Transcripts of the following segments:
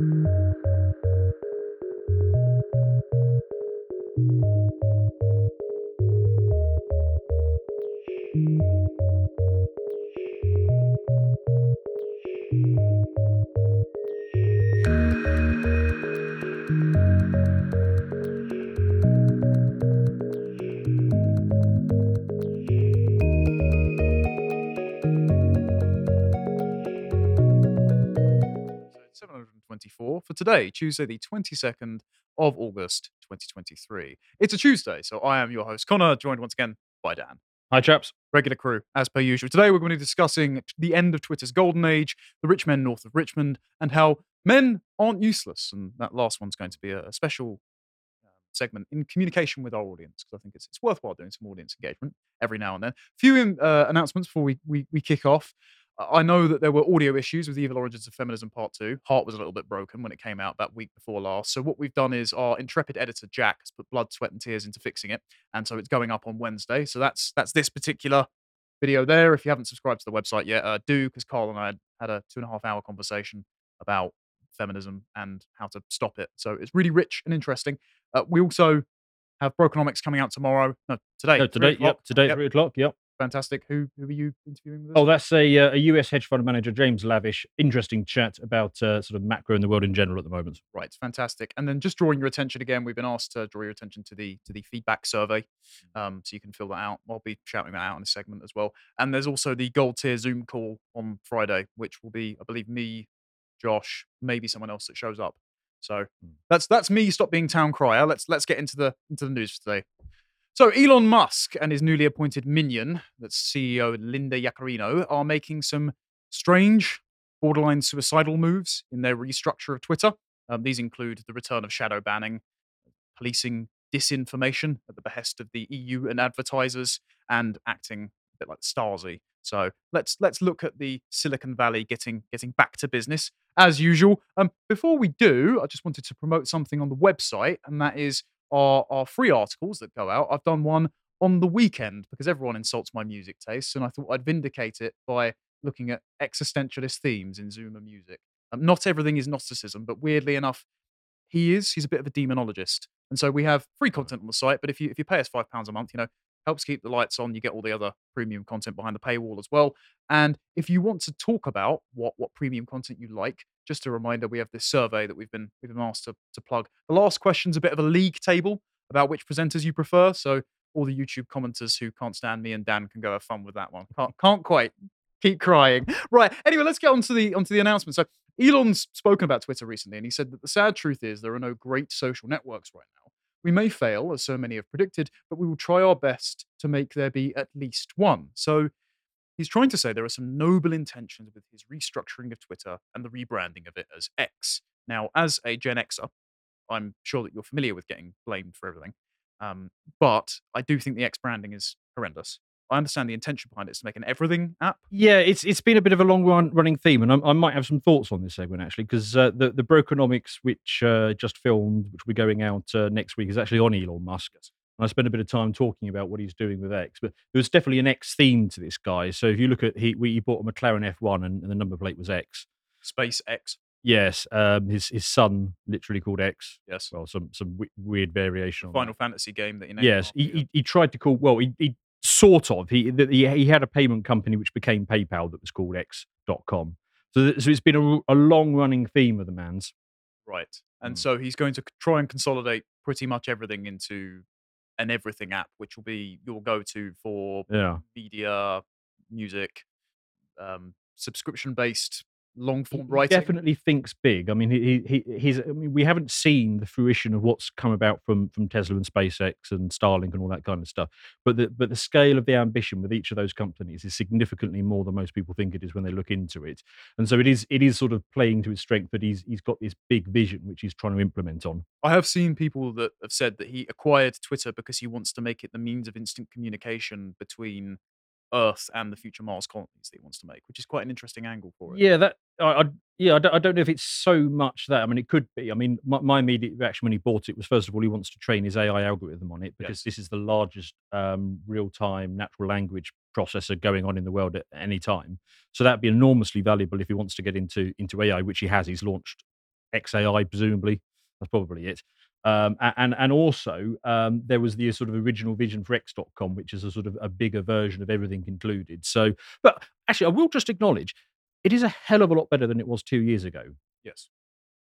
724 for today, Tuesday, the 22nd of August, 2023. It's a Tuesday, so I am your host, Connor, joined once again by Dan. Hi, chaps. Regular crew, as per usual. Today, we're going to be discussing the end of Twitter's golden age, the rich men north of Richmond, and how men aren't useless. And that last one's going to be a, special um, segment in communication with our audience because I think it's, it's worthwhile doing some audience engagement every now and then. A Few uh, announcements before we, we, we kick off. I know that there were audio issues with Evil Origins of Feminism Part 2. Heart was a little bit broken when it came out that week before last. So, what we've done is our intrepid editor, Jack, has put blood, sweat, and tears into fixing it. And so it's going up on Wednesday. So, that's that's this particular video there. If you haven't subscribed to the website yet, uh, do, because Carl and I had a two and a half hour conversation about feminism and how to stop it. So, it's really rich and interesting. Uh, we also have Brokenomics coming out tomorrow. No, today. No, today, yep, today, Yep. three o'clock. Yep. Fantastic. Who who are you interviewing with? Oh, that's a, uh, a US hedge fund manager, James Lavish. Interesting chat about uh, sort of macro in the world in general at the moment. Right, fantastic. And then just drawing your attention again, we've been asked to draw your attention to the to the feedback survey, um, so you can fill that out. I'll be shouting that out in a segment as well. And there's also the gold tier Zoom call on Friday, which will be, I believe, me, Josh, maybe someone else that shows up. So Mm. that's that's me. Stop being town crier. Let's let's get into the into the news today. So Elon Musk and his newly appointed minion, that's CEO Linda Yaccarino, are making some strange, borderline suicidal moves in their restructure of Twitter. Um, these include the return of shadow banning, policing disinformation at the behest of the EU and advertisers, and acting a bit like Stasi. So let's let's look at the Silicon Valley getting getting back to business as usual. Um, before we do, I just wanted to promote something on the website, and that is our our free articles that go out. I've done one on the weekend because everyone insults my music tastes, and I thought I'd vindicate it by looking at existentialist themes in Zoomer music. Um, not everything is Gnosticism, but weirdly enough, he is. He's a bit of a demonologist, and so we have free content on the site. But if you if you pay us five pounds a month, you know helps keep the lights on. You get all the other premium content behind the paywall as well. And if you want to talk about what what premium content you like, just a reminder, we have this survey that we've been we've been asked to, to plug. The last question's a bit of a league table about which presenters you prefer. So all the YouTube commenters who can't stand me and Dan can go have fun with that one. Can't can't quite keep crying. Right. Anyway, let's get on to the onto the announcement. So Elon's spoken about Twitter recently, and he said that the sad truth is there are no great social networks right now. We may fail, as so many have predicted, but we will try our best to make there be at least one. So he's trying to say there are some noble intentions with his restructuring of Twitter and the rebranding of it as X. Now, as a Gen Xer, I'm sure that you're familiar with getting blamed for everything. Um, but I do think the X branding is horrendous. I understand the intention behind it is to make an everything app. Yeah, it's it's been a bit of a long run, running theme, and I, I might have some thoughts on this segment actually, because uh, the the Brokenomics, which just filmed, which will be going out next week, is actually on Elon Musk. And I spent a bit of time talking about what he's doing with X, but there was definitely an X theme to this guy. So if you look at he, we, he bought a McLaren F1, and, and the number plate was X. Space X. Yes, um, his his son literally called X. Yes. Well, some some w- weird variation. on that. Final Fantasy game that you named Yes, he, yeah. he, he tried to call. Well, he, he sort of. He, he he had a payment company which became PayPal that was called X.com. So, th- so it's been a, a long running theme of the man's. Right. And Mm. so he's going to try and consolidate pretty much everything into an everything app, which will be your go to for Yeah, media, music, um, subscription based long form he writing. definitely thinks big. I mean, he, he he- he's. I mean, we haven't seen the fruition of what's come about from from Tesla and SpaceX and Starlink and all that kind of stuff. But the but the scale of the ambition with each of those companies is significantly more than most people think it is when they look into it. And so it is it is sort of playing to his strength that he's he's got this big vision which he's trying to implement on. I have seen people that have said that he acquired Twitter because he wants to make it the means of instant communication between Earth and the future Mars colonies that he wants to make, which is quite an interesting angle for it. Yeah, that I, I yeah, I don't, I don't know if it's so much that. I mean, it could be. I mean, my, my immediate reaction when he bought it was first of all he wants to train his AI algorithm on it because Yes. this is the largest um, real-time natural language processor going on in the world at any time. So that'd be enormously valuable if he wants to get into into AI, which he has. He's launched XAI, presumably. That's probably it. Um, and and also um, there was the sort of original vision for X.com, which is a sort of a bigger version of everything included. So, but actually, I will just acknowledge it is a hell of a lot better than it was two years ago. Yes.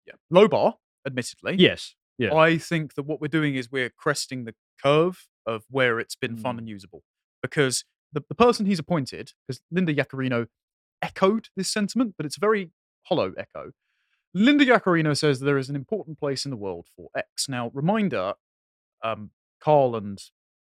Yeah. Low bar, admittedly. Yes. Yeah. I think that what we're doing is we're cresting the curve of where it's been fun Mm. and usable. Because the, the person he's appointed, because Linda Yaccarino echoed this sentiment, but it's a very hollow echo. Linda Yaccarino says there is an important place in the world for X. Now, reminder, um, Carl and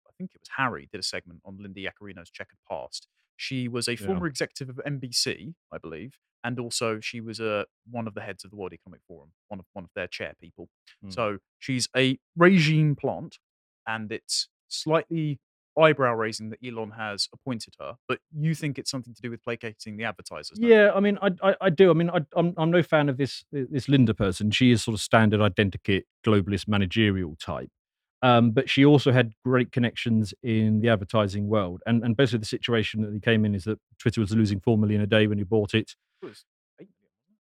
I think it was Harry did a segment on Linda Yaccarino's checkered past. She was a Yeah. former executive of NBC, I believe, and also she was a one of the heads of the World Economic Forum, one of one of their chair people. Mm. So she's a regime plant, and it's slightly eyebrow raising that Elon has appointed her. But you think it's something to do with placating the advertisers? Yeah, I mean, I, I, I do. I mean, I, I'm, I'm no fan of this this Linda person. She is sort of standard identikit globalist managerial type, um, but she also had great connections in the advertising world. And and basically, the situation that he came in is that Twitter was losing four million a day when he bought it. It was eight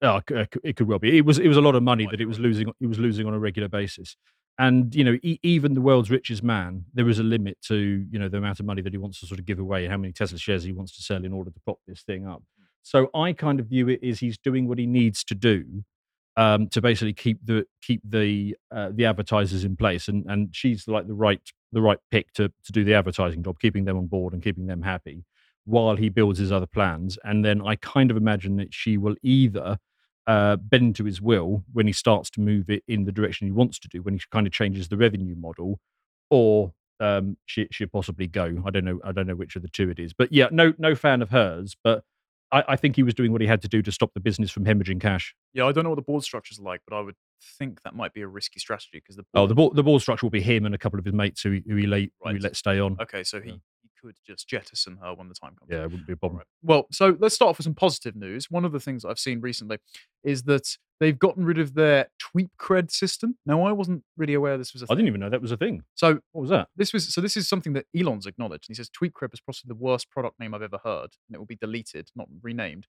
million, Oh, it could- it could well be. It was it was a lot of money that it was losing. It was losing on a regular basis. And you know, e- even the world's richest man, there is a limit to you know the amount of money that he wants to sort of give away, and how many Tesla shares he wants to sell in order to prop this thing up. So I kind of view it as he's doing what he needs to do um, to basically keep the keep the uh, the advertisers in place, and and she's like the right the right pick to to do the advertising job, keeping them on board and keeping them happy, while he builds his other plans. And then I kind of imagine that she will either uh, bend to his will when he starts to move it in the direction he wants to do, when he kind of changes the revenue model, or um, she she possibly go. I don't know. I don't know which of the two it is. But yeah, no no fan of hers. But I, I think he was doing what he had to do to stop the business from hemorrhaging cash. Yeah, I don't know what the board structures are like, but I would think that might be a risky strategy because the Oh, the board the board structure will be him and a couple of his mates who he, who he, let, who he let stay on. okay, so he, Yeah. Could just jettison her when the time comes. Yeah, it wouldn't be a problem. right. Well, so let's start off with some positive news. One of the things I've seen recently is that they've gotten rid of their tweet cred system. Now, I wasn't really aware this was a I thing. didn't even know that was a thing. So What was that? this was so this is something that Elon's acknowledged. He says TweetCred is possibly the worst product name I've ever heard, and it will be deleted, not renamed.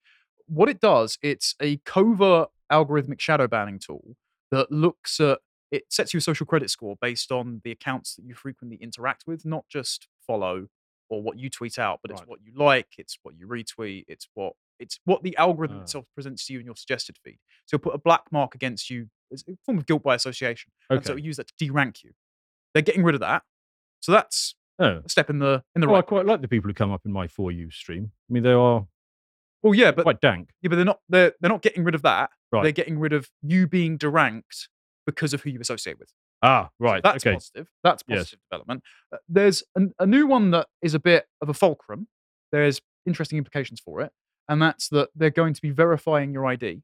What it does, it's a covert algorithmic shadow banning tool that looks at it sets you a social credit score based on the accounts that you frequently interact with, not just follow or what you tweet out, but it's what you like, it's what you retweet, it's what it's what the algorithm Ah. itself presents to you in your suggested feed. So put a black mark against you as a form of guilt by association. And so Okay. use that to derank you. They're getting rid of that. So that's Oh, a step in the in the well, I right. quite like the people who come up in my for you stream. I mean, they are Well, yeah, but quite dank. yeah, but they're not they're they're not getting rid of that. Right. They're getting rid of you being deranked because of who you associate with. Ah, So right. that's okay. positive. That's Yes. positive development. Uh, There's an, a new one that is a bit of a fulcrum. There's interesting implications for it, and that's that they're going to be verifying your ID.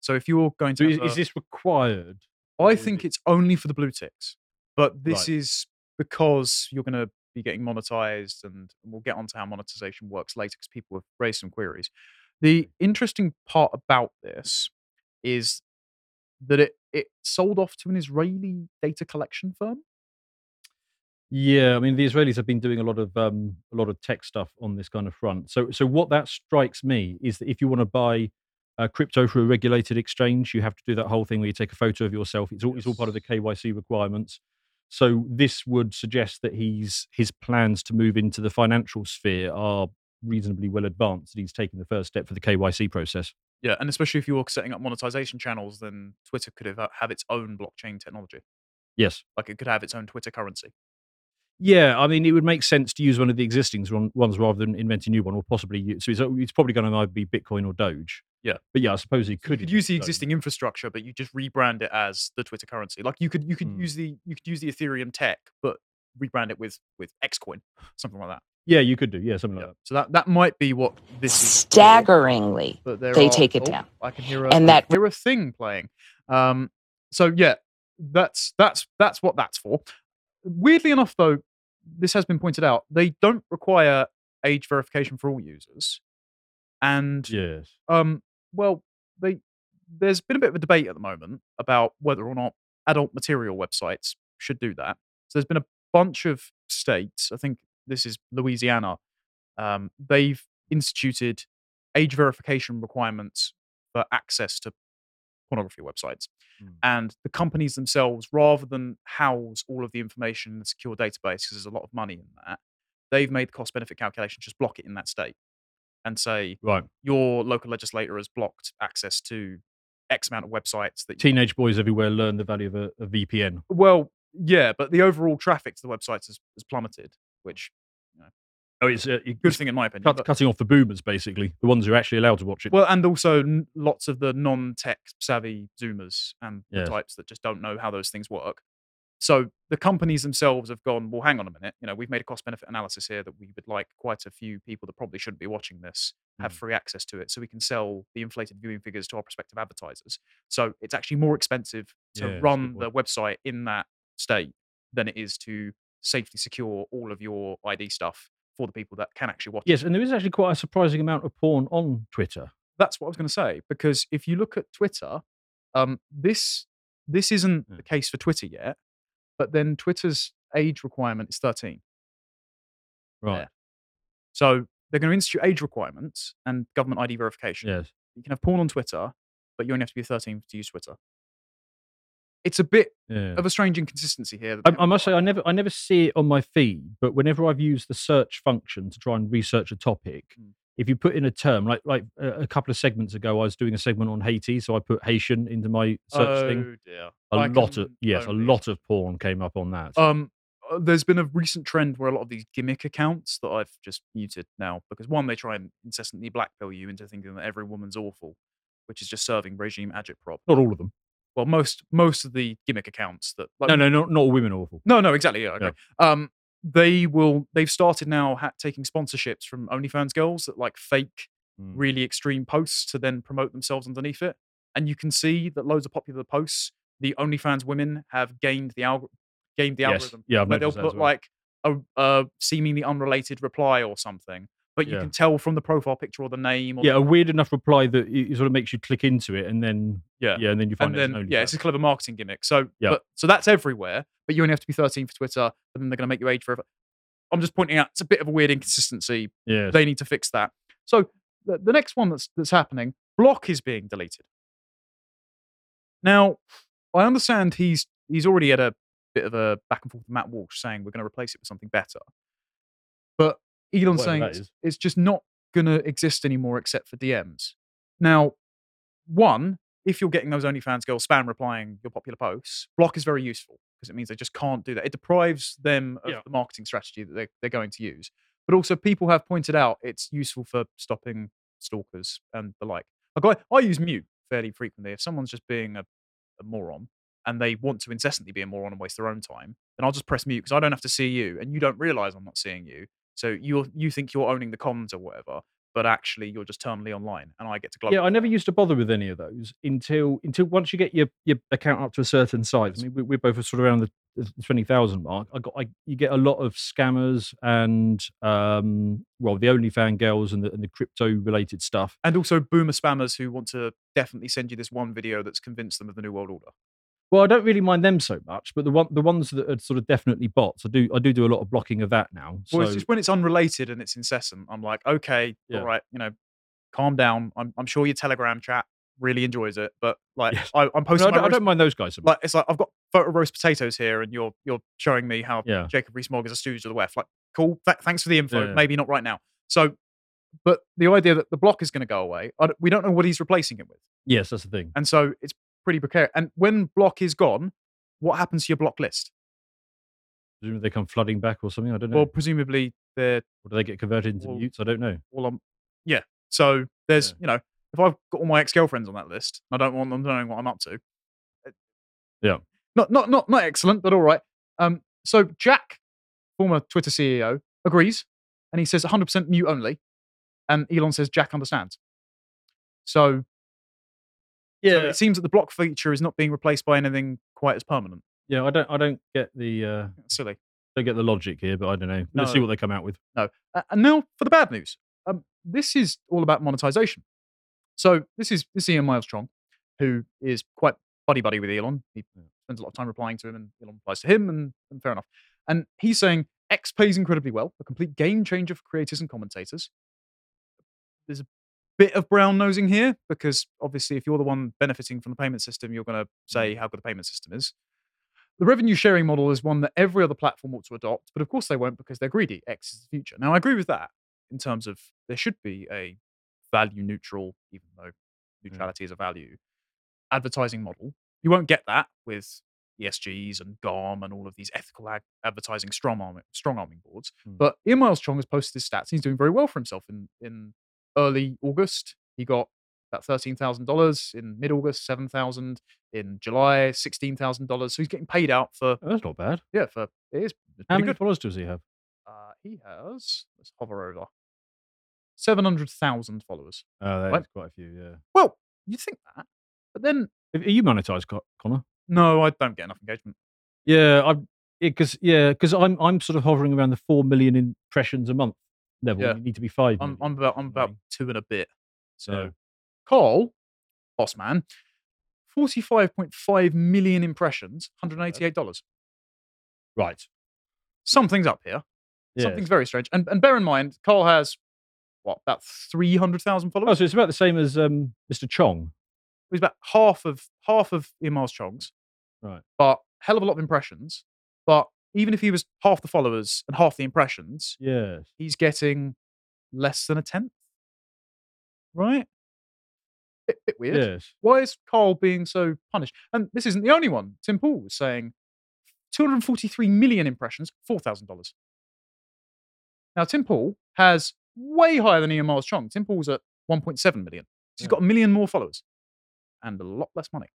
So if you're going to, is a- this required? I think it's only for the blue ticks, but this Right. is because you're going to be getting monetized, and we'll get onto how monetization works later because people have raised some queries. The interesting part about this is that it it sold off to an Israeli data collection firm. Yeah, I mean the Israelis have been doing a lot of um, a lot of tech stuff on this kind of front. So so what that strikes me is that if you want to buy uh, crypto through a regulated exchange, you have to do that whole thing where you take a photo of yourself. It's all it's all part of the KYC requirements. So this would suggest that he's his plans to move into the financial sphere are reasonably well advanced. That he's taken the first step for the KYC process. Yeah, and especially if you're setting up monetization channels, then Twitter could have have its own blockchain technology. Yes. Like it could have its own Twitter currency. Yeah, I mean, it would make sense to use one of the existing one- ones rather than invent a new one, or possibly. u- So it's, it's probably going to either be Bitcoin or Doge. Yeah. but yeah, I suppose he You could. could use the own. existing infrastructure, but you just rebrand it as the Twitter currency. Like you could you could Hmm. use the you could use the Ethereum tech, but rebrand it with with Xcoin, something like that. Yeah, you could do. Yeah, something Yeah. like So that that might be what this is. for, Staggeringly. But they are- take it oh, down. I can hear a And that- can hear a thing playing. Um, so yeah, that's that's that's what that's for. Weirdly enough, though, this has been pointed out. They don't require age verification for all users, and that. Yes. um, well, they there's been a bit of a debate at the moment about whether or not adult material websites should do that. So there's been a bunch of states. I think this is Louisiana. Um, they've instituted age verification requirements for access to pornography websites. Mm. And the companies themselves, rather than house all of the information in a secure database, because there's a lot of money in that, they've made the cost benefit calculation just block it in that state and say Right. your local legislator has blocked access to X amount of websites that Teenage boys everywhere learn the value of a, a VPN. well, yeah, but the overall traffic to the websites has, has plummeted, which Oh, it's a good thing in my opinion. cut, but- cutting off the boomers, basically, the ones who are actually allowed to watch it. well, and also n- lots of the non-tech savvy Zoomers and the types that just don't know how those things work. So the companies themselves have gone, well, hang on a minute. You know, we've made a cost-benefit analysis here that we would like quite a few people that probably shouldn't be watching this have Mm. free access to it, so we can sell the inflated viewing figures to our prospective advertisers. So it's actually more expensive to good run the website in that state than it is to safely secure all of your ID stuff for the people that can actually watch it. yes, and there is actually quite a surprising amount of porn on Twitter. that's what I was going to say because if you look at Twitter, um, this this isn't Yeah. the case for Twitter yet, but then Twitter's age requirement is 13. Right. Yeah. So they're going to institute age requirements and government ID verification. Yes. You can have porn on Twitter, but you only have to be 13 to use Twitter. It's a bit Yeah. of a strange inconsistency here. I, I must say. I never, I never see it on my feed, but whenever I've used the search function to try and research a topic, Mm. if you put in a term, like like a couple of segments ago, I was doing a segment on Haiti, so I put Haitian into my search thing. Oh dear. A I lot of yes, a lot of porn came up on that. Um, uh, there's been a recent trend where a lot of these gimmick accounts that I've just muted now because one, they try and incessantly blackmail you into thinking that every woman's awful, which is just serving regime agitprop. Not all of them. Well, most most of the gimmick accounts that like, No, no, not not all women are awful. no, no, exactly. Yeah, okay. Um, they will. They've started now ha- taking sponsorships from OnlyFans girls that like fake Mm. really extreme posts to then promote themselves underneath it, and you can see that loads of popular posts, the OnlyFans women have gained the algorithm, gained the Yes. algorithm. Yeah, I've Like they'll put well. like a, a seemingly unrelated reply or something, but you Yeah. can tell from the profile picture or the name. Or Yeah, the, a weird enough reply that it sort of makes you click into it, and then yeah. yeah, and then you find And then, yeah, it's a clever marketing gimmick. So, Yeah. but, so that's everywhere. But you only have to be 13 for Twitter, and then they're going to make you age forever. I'm just pointing out it's a bit of a weird inconsistency Yeah, they need to fix that. So the, the next one that's that's happening, block is being deleted. Now, I understand he's he's already had a bit of a back and forth with Matt Walsh saying we're going to replace it with something better. But Elon's Whatever saying it's, it's just not going to exist anymore except for DMs. Now, one, if you're getting those OnlyFans girls spam replying your popular posts, block is very useful because it means they just can't do that. It deprives them of Yeah. the marketing strategy that they're, they're going to use. But also, people have pointed out it's useful for stopping stalkers and the like. Like I, I use mute fairly frequently. If someone's just being a, a moron and they want to incessantly be a moron and waste their own time, then I'll just press mute because I don't have to see you and you don't realize I'm not seeing you. So you you think you're owning the comms or whatever, but actually you're just terminally online and I get to global. Yeah, I never used to bother with any of those until until once you get your, your account up to a certain size. I mean, we, we're both sort of around the twenty thousand mark. I got I, you get a lot of scammers and um well the OnlyFan girls and the and the crypto related stuff. and also boomer spammers who want to definitely send you this one video that's convinced them of the new world order. Well, I don't really mind them so much, but the one the ones that are sort of definitely bots, I do I do do a lot of blocking of that now. So Well, it's just when it's unrelated and it's incessant, I'm like, okay, Yeah. all right, you know, calm down. I'm, I'm sure your Telegram chat really enjoys it, but like, Yes. I, I'm No, posting I, don't, I don't mind those guys so much. like, it's like I've got photo roast potatoes here, and you're you're showing me how Yeah. Jacob Rees-Mogg is a stooge of the West. Like, cool, th- thanks for the info. Yeah. Maybe not right now. So, but the idea that the block is going to go away, I don't- we don't know what he's replacing it with, Yes, that's the thing. and so it's pretty precarious. And when block is gone, what happens to your block list? Presumably they come flooding back or something. I don't know. Well, presumably they're or do they get converted into well, mutes? I don't know. all on. Yeah. So there's, Yeah. you know, if I've got all my ex girlfriends on that list, I don't want them knowing what I'm up to. uh, Yeah. Not not not not excellent, but all right. Um. So Jack, former Twitter CEO, agrees, and he says 100% mute only, and Elon says Jack understands. So, so it seems that the block feature is not being replaced by anything quite as permanent. yeah. I don't I don't get the uh, Silly. don't get the logic here, but I don't know. Let's see what they come out with. No. Uh, and now for the bad news. Um, this is all about monetization. So this is this is Ian Miles Chong, who is quite buddy buddy with Elon. He spends a lot of time replying to him, and Elon replies to him, and, and fair enough. And he's saying X pays incredibly well, a complete game changer for creators and commentators. There's a bit of brown nosing here because obviously, if you're the one benefiting from the payment system, you're going to say how good the payment system is. The revenue sharing model is one that every other platform ought to adopt, but of course they won't because they're greedy. X is the future. Now, I agree with that in terms of there should be a value neutral, even though neutrality is a value, advertising model. You won't get that with ESGs and GARM and all of these ethical ag- advertising strong arming, strong arming boards. Mm. But Ian Miles Chong has posted his stats. And He's doing very well for himself in, in early August. He got about thirteen thousand dollars in mid August, seven thousand in July, sixteen thousand dollars. So he's getting paid out for Oh, that's not bad. yeah for it is How many good. followers does he have? Uh, he has let's hover over seven hundred thousand followers. Oh, that's Right. quite a few. Yeah. Well, you'd think that, but then Are you monetized, Co- Connor? no, I don't get enough engagement. Yeah, I because yeah, because I'm I'm sort of hovering around the four million impressions a month level. Yeah. You need to be five. I'm I'm about I'm about two and a bit. So Yeah. Carl, boss man, forty five point five million impressions, hundred eighty eight dollars. right. Something's up here. Something's very strange. And and bear in mind, Carl has what about three hundred thousand followers? Oh, so it's about the same as um, Mr. Chong. He's about half of half of Miles Chong's, Right. but hell of a lot of impressions. But even if he was half the followers and half the impressions, Yes. he's getting less than a tenth. Right? Bit, bit weird. Yes. Why is Carl being so punished? And this isn't the only one. Tim Pool was saying 243 million impressions, $4,000. Now, Tim Pool has way higher than Ian Miles Chong. Tim Pool's at 1.7 million. So he's Yeah. got a million more followers and a lot less money.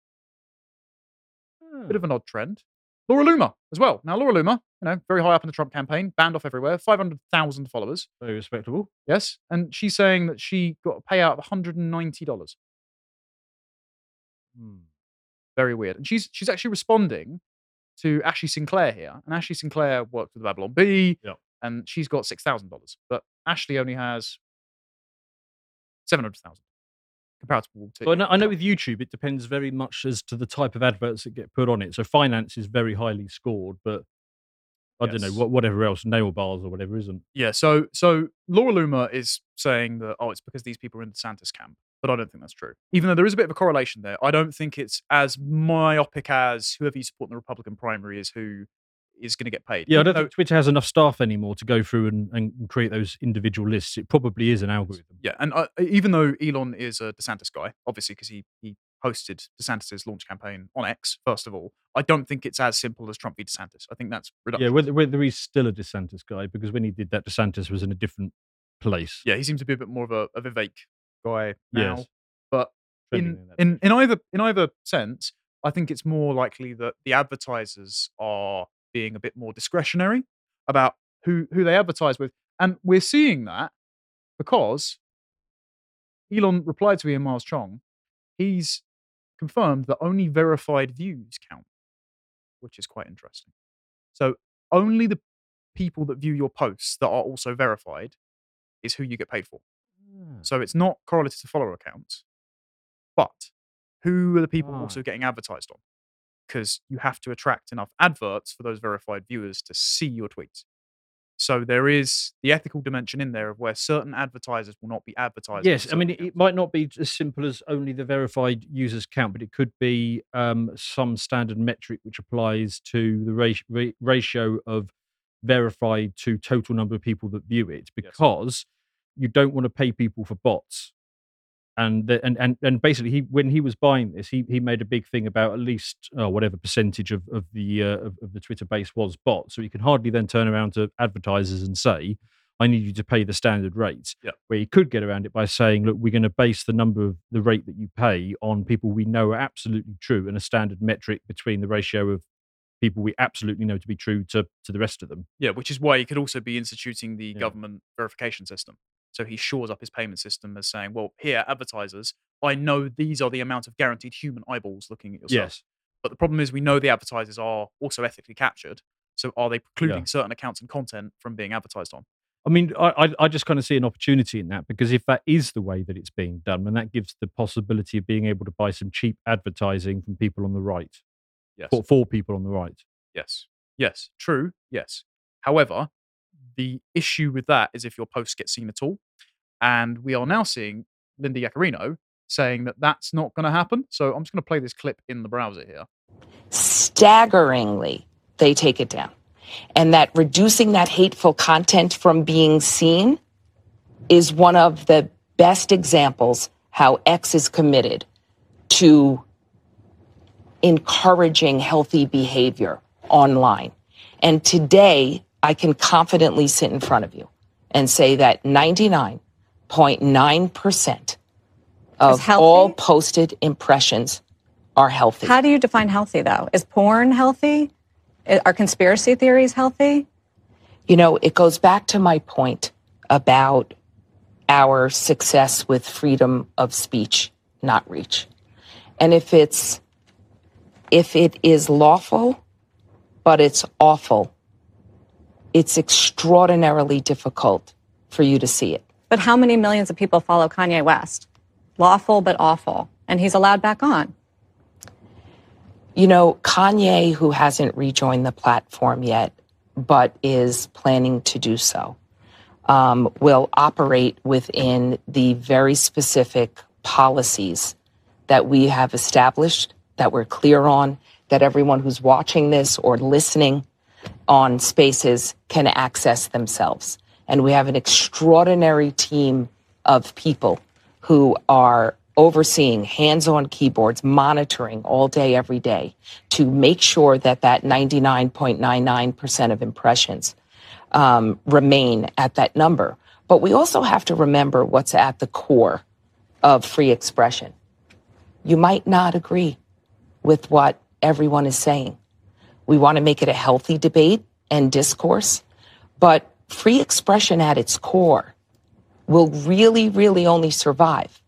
Bit hmm. of an odd trend. Laura Loomer as well. Now, Laura Loomer, you know, very high up in the Trump campaign, banned off everywhere, 500,000 followers. Very respectable. Yes. And she's saying that she got a payout of $190. Hmm. very weird. And she's she's actually responding to Ashley St. Clair here, and Ashley St. Clair worked with the Babylon Bee, Yep. and she's got six thousand dollars, but Ashley only has seven hundred thousand. Comparable to I know, I know with YouTube, it depends very much as to the type of adverts that get put on it. So finance is very highly scored, but I don't know what whatever else, nail bars or whatever isn't. yeah. So so Laura Loomer is saying that oh, it's because these people are in the DeSantis camp, but I don't think that's true. Even though there is a bit of a correlation there, I don't think it's as myopic as whoever you support in the Republican primary is who is going to get paid. Yeah, I don't think Twitter has enough staff anymore to go through and, and create those individual lists. It probably is an algorithm. Yeah, and uh, even though Elon is a DeSantis guy, obviously because he he hosted DeSantis' launch campaign on X, first of all, I don't think it's as simple as Trump v DeSantis. I think that's Yeah, reduction. whether, whether he's still a DeSantis guy, because when he did that, DeSantis was in a different place. yeah, he seems to be a bit more of a, a Vivek guy now. Yes. But in, in in either in either sense, I think it's more likely that the advertisers are being a bit more discretionary about who who they advertise with, and we're seeing that because Elon replied to Ian Miles Chong. He's confirmed that only verified views count, which is quite interesting. So only the people that view your posts that are also verified is who you get paid for. Ah. So it's not correlated to follower accounts, but who are the people also getting advertised on? Because you have to attract enough adverts for those verified viewers to see your tweets. So there is the ethical dimension in there of where certain advertisers will not be advertising. Yes, I mean, certain it, might not be as simple as only the verified users count, but it could be um, some standard metric which applies to the ra- ra- ratio of verified to total number of people that view it, because you don't want to pay people for bots. And, the, and and and basically, he when he was buying this, he he made a big thing about at least uh, whatever percentage of of the uh, of, of the Twitter base was bots. So he can hardly then turn around to advertisers and say, "I need you to pay the standard rates." Yep. where you could get around it by saying, look, we're going to base the number of the rate that you pay on people we know are absolutely true and a standard metric between the ratio of people we absolutely know to be true to, to the rest of them. Yeah, which is why he could also be instituting the Yeah. government verification system. So he shores up his payment system as saying, well, here, advertisers, I know these are the amount of guaranteed human eyeballs looking at your stuff. But the problem is, we know the advertisers are also ethically captured. So are they precluding certain accounts and content from being advertised on? I mean, I, I, I just kind of see an opportunity in that because if that is the way that it's being done, then that gives the possibility of being able to buy some cheap advertising from people on the right, Yes. for, for people on the right. Yes. Yes. True. Yes. However, the issue with that is if your posts get seen at all. And we are now seeing Linda Yaccarino saying that that's not going to happen. So I'm just going to play this clip in the browser here. Staggeringly, they take it down. And that reducing that hateful content from being seen is one of the best examples how X is committed to encouraging healthy behavior online. And today, I can confidently sit in front of you and say that 99.9% of all posted impressions are healthy. How do you define healthy, though? Is porn healthy? Are conspiracy theories healthy? You know, it goes back to my point about our success with freedom of speech, not reach. And if it's if it is lawful, but it's awful, it's extraordinarily difficult for you to see it. But how many millions of people follow Kanye West? Lawful but awful. And he's allowed back on. You know, Kanye, who hasn't rejoined the platform yet, but is planning to do so, um, will operate within the very specific policies that we have established, that we're clear on, that everyone who's watching this or listening on spaces can access themselves. And we have an extraordinary team of people who are overseeing hands on keyboards, monitoring all day, every day to make sure that that 99.99% of impressions um, remain at that number. But we also have to remember what's at the core of free expression. You might not agree with what everyone is saying. We want to make it a healthy debate and discourse, but free expression at its core will really, really only survive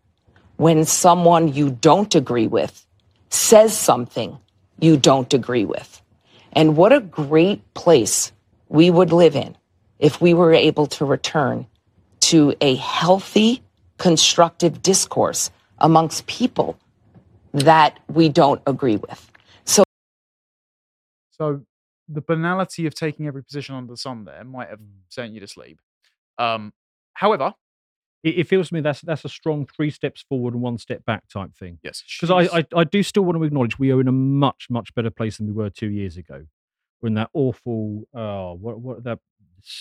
when someone you don't agree with says something you don't agree with. And what a great place we would live in if we were able to return to a healthy, constructive discourse amongst people that we don't agree with. So the banality of taking every position under the sun there might have sent you to sleep. Um, however, It, it feels to me that's that's a strong three steps forward and one step back type thing. yes, Because I, I I do still want to acknowledge we are in a much much better place than we were two years ago. We're in that awful oh what what that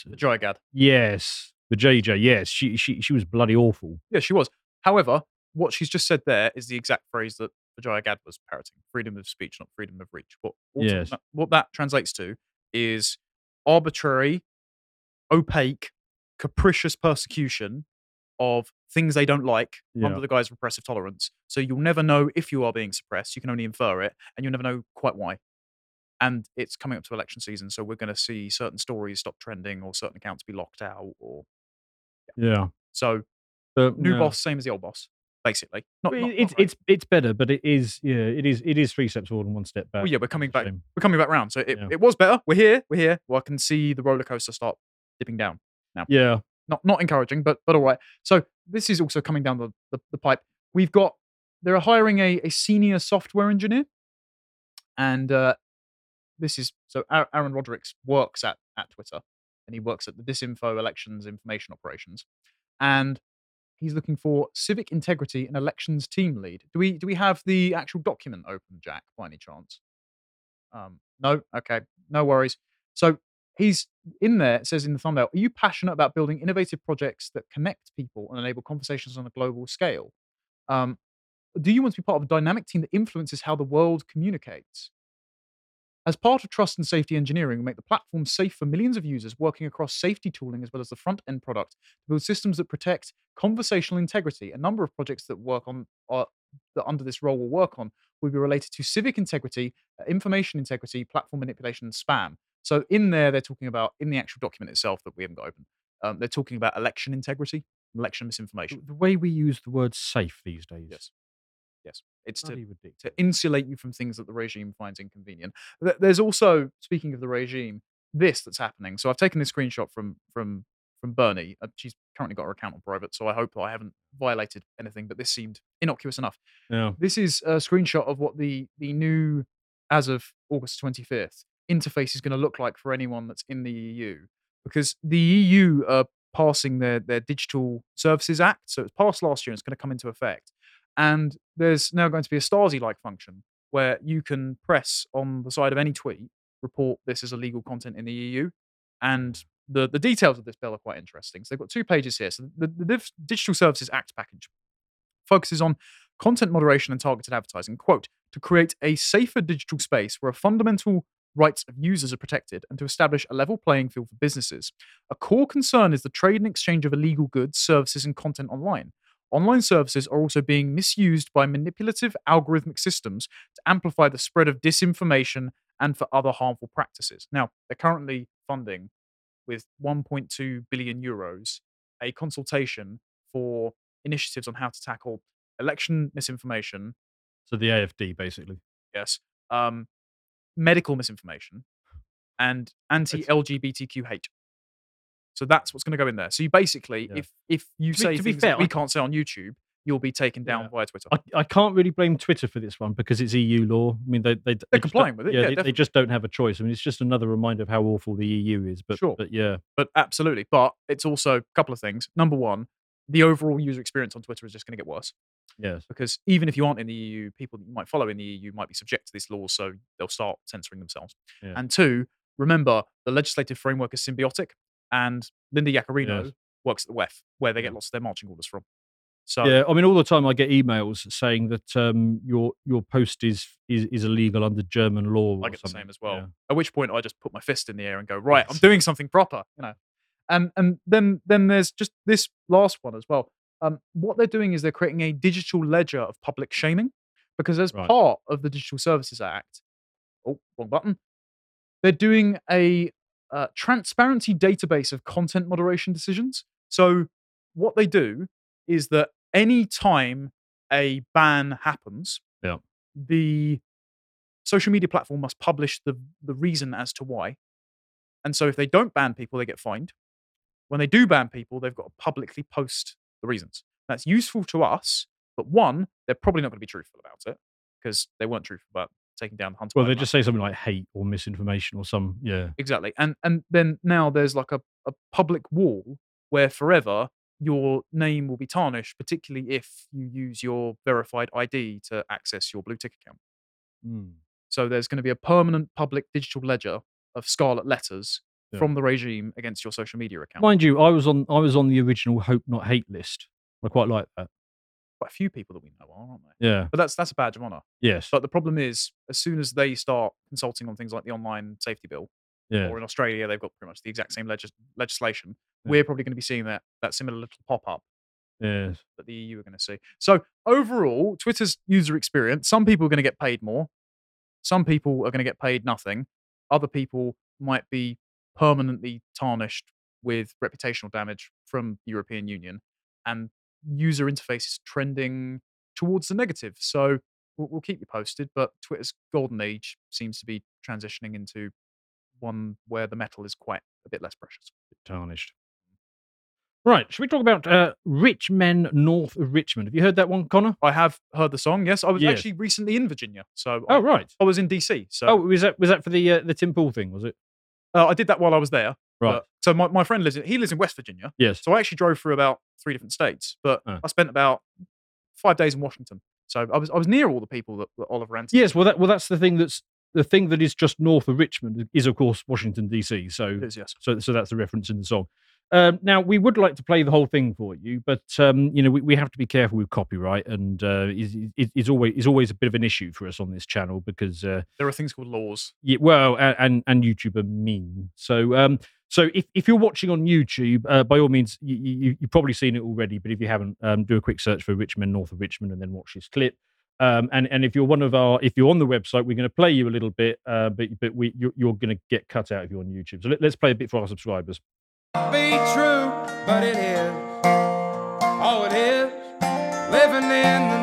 the Dryad. yes the JJ yes she she she was bloody awful. Yeah, she was. However, what she's just said there is the exact phrase that Vijaya Gadde was parroting: freedom of speech, not freedom of reach. What Yes. that- what that translates to is arbitrary, opaque, capricious persecution of things they don't like Yeah. under the guise of repressive tolerance. So you'll never know if you are being suppressed. You can only infer it, and you'll never know quite why. And it's coming up to election season, so we're going to see certain stories stop trending or certain accounts be locked out. Or Yeah. so But, new yeah. boss, same as the old boss, basically. Not, not- it- not it's it's it's better, but it is yeah it is it is three steps forward and one step back. Well, yeah, we're coming back. We're coming back round. So it, Yeah. it was better. We're here. We're here. Well, I can see the roller coaster start dipping down. Now. Yeah. Not not encouraging, but but all right. So this is also coming down the, the, the pipe. We've got they're hiring a, a senior software engineer, and uh, this is so Aaron Rodericks works at at Twitter, and he works at the Disinfo Elections Information Operations, and he's looking for civic integrity and elections team lead. Do we do we have the actual document open, Jack, by any chance? Um, no, okay, no worries. So he's in there. It says in the thumbnail, "Are you passionate about building innovative projects that connect people and enable conversations on a global scale? Um, do you want to be part of a dynamic team that influences how the world communicates?" As part of trust and safety engineering, we make the platform safe for millions of users working across safety tooling as well as the front end product to build systems that protect conversational integrity. A number of projects that work on are, that under this role will work on will be related to civic integrity, uh, information integrity, platform manipulation, and spam. So in there, they're talking about in the actual document itself that we haven't got open. Um, they're talking about election integrity, election misinformation. the way we use the word safe these days. Yes, yes, it's to ridiculous. to insulate you from things that the regime finds inconvenient. There's also, speaking of the regime, this that's happening. So I've taken this screenshot from from from Bernie. Uh, she's currently got her account on private, so I hope that I haven't violated anything. But this seemed innocuous enough. Yeah. This is a screenshot of what the the new, as of August 25th, interface is going to look like for anyone that's in the EU, because the EU are passing their their Digital Services Act. So it's passed last year and it's going to come into effect. And there's now going to be a Stasi-like function where you can press on the side of any tweet, report this as illegal content in the EU, and the the details of this bill are quite interesting. So they've got two pages here. So the, the Div- Digital Services Act package focuses on content moderation and targeted advertising. Quote to create a safer digital space where fundamental rights of users are protected and to establish a level playing field for businesses. A core concern is the trade and exchange of illegal goods, services, and content online. Online services are also being misused by manipulative algorithmic systems to amplify the spread of disinformation and for other harmful practices. Now, they're currently funding with 1.2 billion euros a consultation for initiatives on how to tackle election misinformation, So the AFD basically. yes, um, medical misinformation, and anti-LGBTQ hate. So that's what's going to go in there. So you basically, Yeah. if if you To say be things that fair, we I- can't say on YouTube, you'll be taken down Yeah. via Twitter. I, I can't really blame Twitter for this one because it's EU law. I mean, they they, don't- complying with it, yeah, they, they just don't have a choice. I mean, it's just another reminder of how awful the EU is. But Sure. but yeah, but absolutely. But it's also a couple of things. Number one, the overall user experience on Twitter is just going to get worse yes, because even if you aren't in the EU, people that you might follow in the EU might be subject to these laws, so they'll start censoring themselves. Yeah. And two, remember the legislative framework is symbiotic, and Linda Yaccarino Yes. works at the WEF, where they get lots of their marching orders from. So yeah. I mean, all the time I get emails saying that um, your your post is is, is illegal under German law. I get the same as well. Yeah. At which point I just put my fist in the air and go, right, I'm doing something proper, you know. And and then then there's just this last one as well. Um, what they're doing is they're creating a digital ledger of public shaming, because as Right. part of the Digital Services Act, oh, wrong button. They're doing a uh, transparency database of content moderation decisions. So what they do is that any time a ban happens, Yeah. the social media platform must publish the the reason as to why. And so if they don't ban people, they get fined. When they do ban people, they've got to publicly post the reasons. That's useful to us, but one, they're probably not going to be truthful about it because they weren't truthful about taking down the Hunter. Well, they just say something like hate or misinformation or some yeah. Exactly. And and then now there's like a, a public wall where forever your name will be tarnished, particularly if you use your verified ID to access your blue tick account. Mm. So there's going to be a permanent public digital ledger of scarlet letters Yeah. from the regime against your social media account. Mind you, I was on I was on the original Hope Not Hate list. I quite like that. Quite a few people that we know are, aren't they? Yeah. But that's that's a badge of honor. Yes. But the problem is, as soon as they start consulting on things like the online safety bill, yeah. or in Australia they've got pretty much the exact same legis- legislation, Yeah. we're probably going to be seeing that that similar little pop up Yes. that the EU are going to see. So overall, Twitter's user experience, some people are going to get paid more, some people are going to get paid nothing, other people might be permanently tarnished with reputational damage from the European Union, and user interface is trending towards the negative. So we'll, we'll keep you posted, but Twitter's golden age seems to be transitioning into one where the metal is quite a bit less precious. Bit Tarnished. Right. Should we talk about uh, Rich Men North of Richmond? Have you heard that one, Connor? I have heard the song. Yes, I was Yes. actually recently in Virginia, so Oh, I, right. I was in DC. So Oh, was that was that for the uh, the Tim Pool thing? Was it? Uh, I did that while I was there. Right. but- so my, my friend lives in, he lives in West Virginia. Yes. So I actually drove through about three different states, but Oh. I spent about five days in Washington. So I was I was near all the people that, that Oliver Anthony. Yes. Well, that well that's the thing that's the thing that is just north of Richmond is of course Washington DC. So is, yes. so so that's the reference in the song. Um, now we would like to play the whole thing for you, but um, you know we, we have to be careful with copyright, and uh, is is is always is always a bit of an issue for us on this channel because uh, There are things called laws. Yeah, well, a- and and YouTube are mean. So, um, so if, if you're watching on YouTube, uh, by all means, you, you you've probably seen it already. But if you haven't, um, do a quick search for Richmond, north of Richmond, and then watch this clip. Um, and and if you're one of our, if you're on the website, we're going to play you a little bit, uh, but but we you're, you're going to get cut out if you're on YouTube. So let, let's play a bit for our subscribers. be true, but it is. Oh, it is. Living in the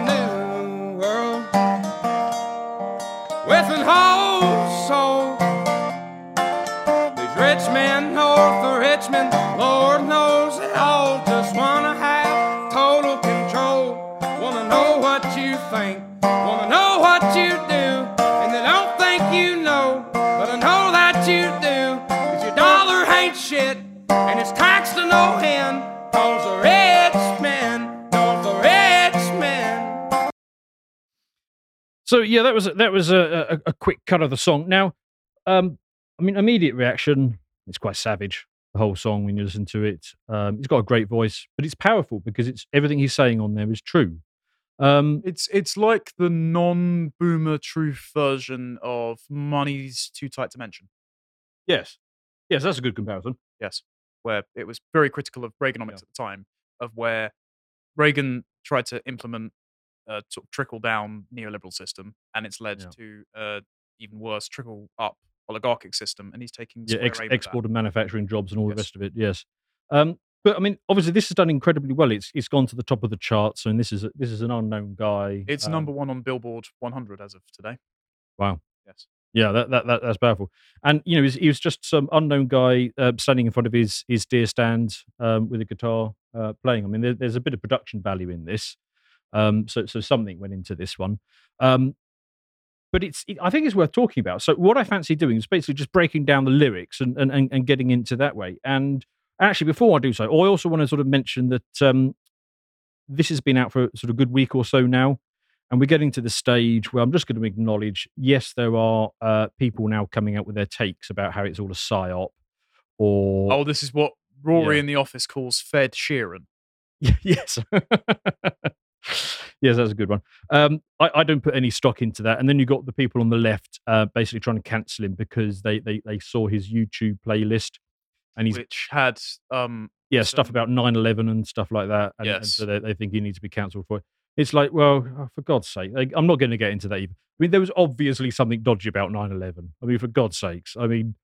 So yeah, that was a- that was a, a, a quick cut of the song. Now, um, I mean, immediate reaction. It's quite savage. The whole song when you listen to it. Um, he's got a great voice, but it's powerful because it's everything he's saying on there is true. Um, It's it's like the non-boomer truth version of "Money's Too Tight to Mention." yes, yes, that's a good comparison. Yes, where it was very critical of Reaganomics at the time, of where Reagan tried to implement a sort of trickle down neoliberal system, and it's led Yeah. to uh, even worse trickle up oligarchic system, and he's taking Yeah, ex- aim at that. export and manufacturing jobs and all the rest of it. Yes, um, but I mean, obviously, this has done incredibly well. It's it's gone to the top of the charts, and this is a, this is an unknown guy. It's um, number one on Billboard 100 as of today. Wow. Yes. Yeah, that, that, that that's powerful. And you know, he was, he was just some unknown guy uh, standing in front of his his deer stand um, with a guitar uh, playing. I mean, there, there's a bit of production value in this. Um, so so something went into this one. Um, but it's it, I think it's worth talking about. So what I fancy doing is basically just breaking down the lyrics and and, and, getting into that way. And actually, before I do so, I also want to sort of mention that um, this has been out for sort of a good week or so now. And we're getting to the stage where I'm just going to acknowledge yes, there are uh, people now coming out with their takes about how it's all a psyop or. Oh, this is what Rory Yeah. in the office calls Fed Sheeran. yes. yes, that's a good one. Um, I, I don't put any stock into that. And then you got the people on the left uh, basically trying to cancel him because they, they, they saw his YouTube playlist and he's which had um yeah stuff about 9-11 and stuff like that and, and Yes. so they, they think he needs to be cancelled for it it's like well oh, for god's sake like, i'm not going to get into that even i mean there was obviously something dodgy about 9-11 i mean for god's sakes i mean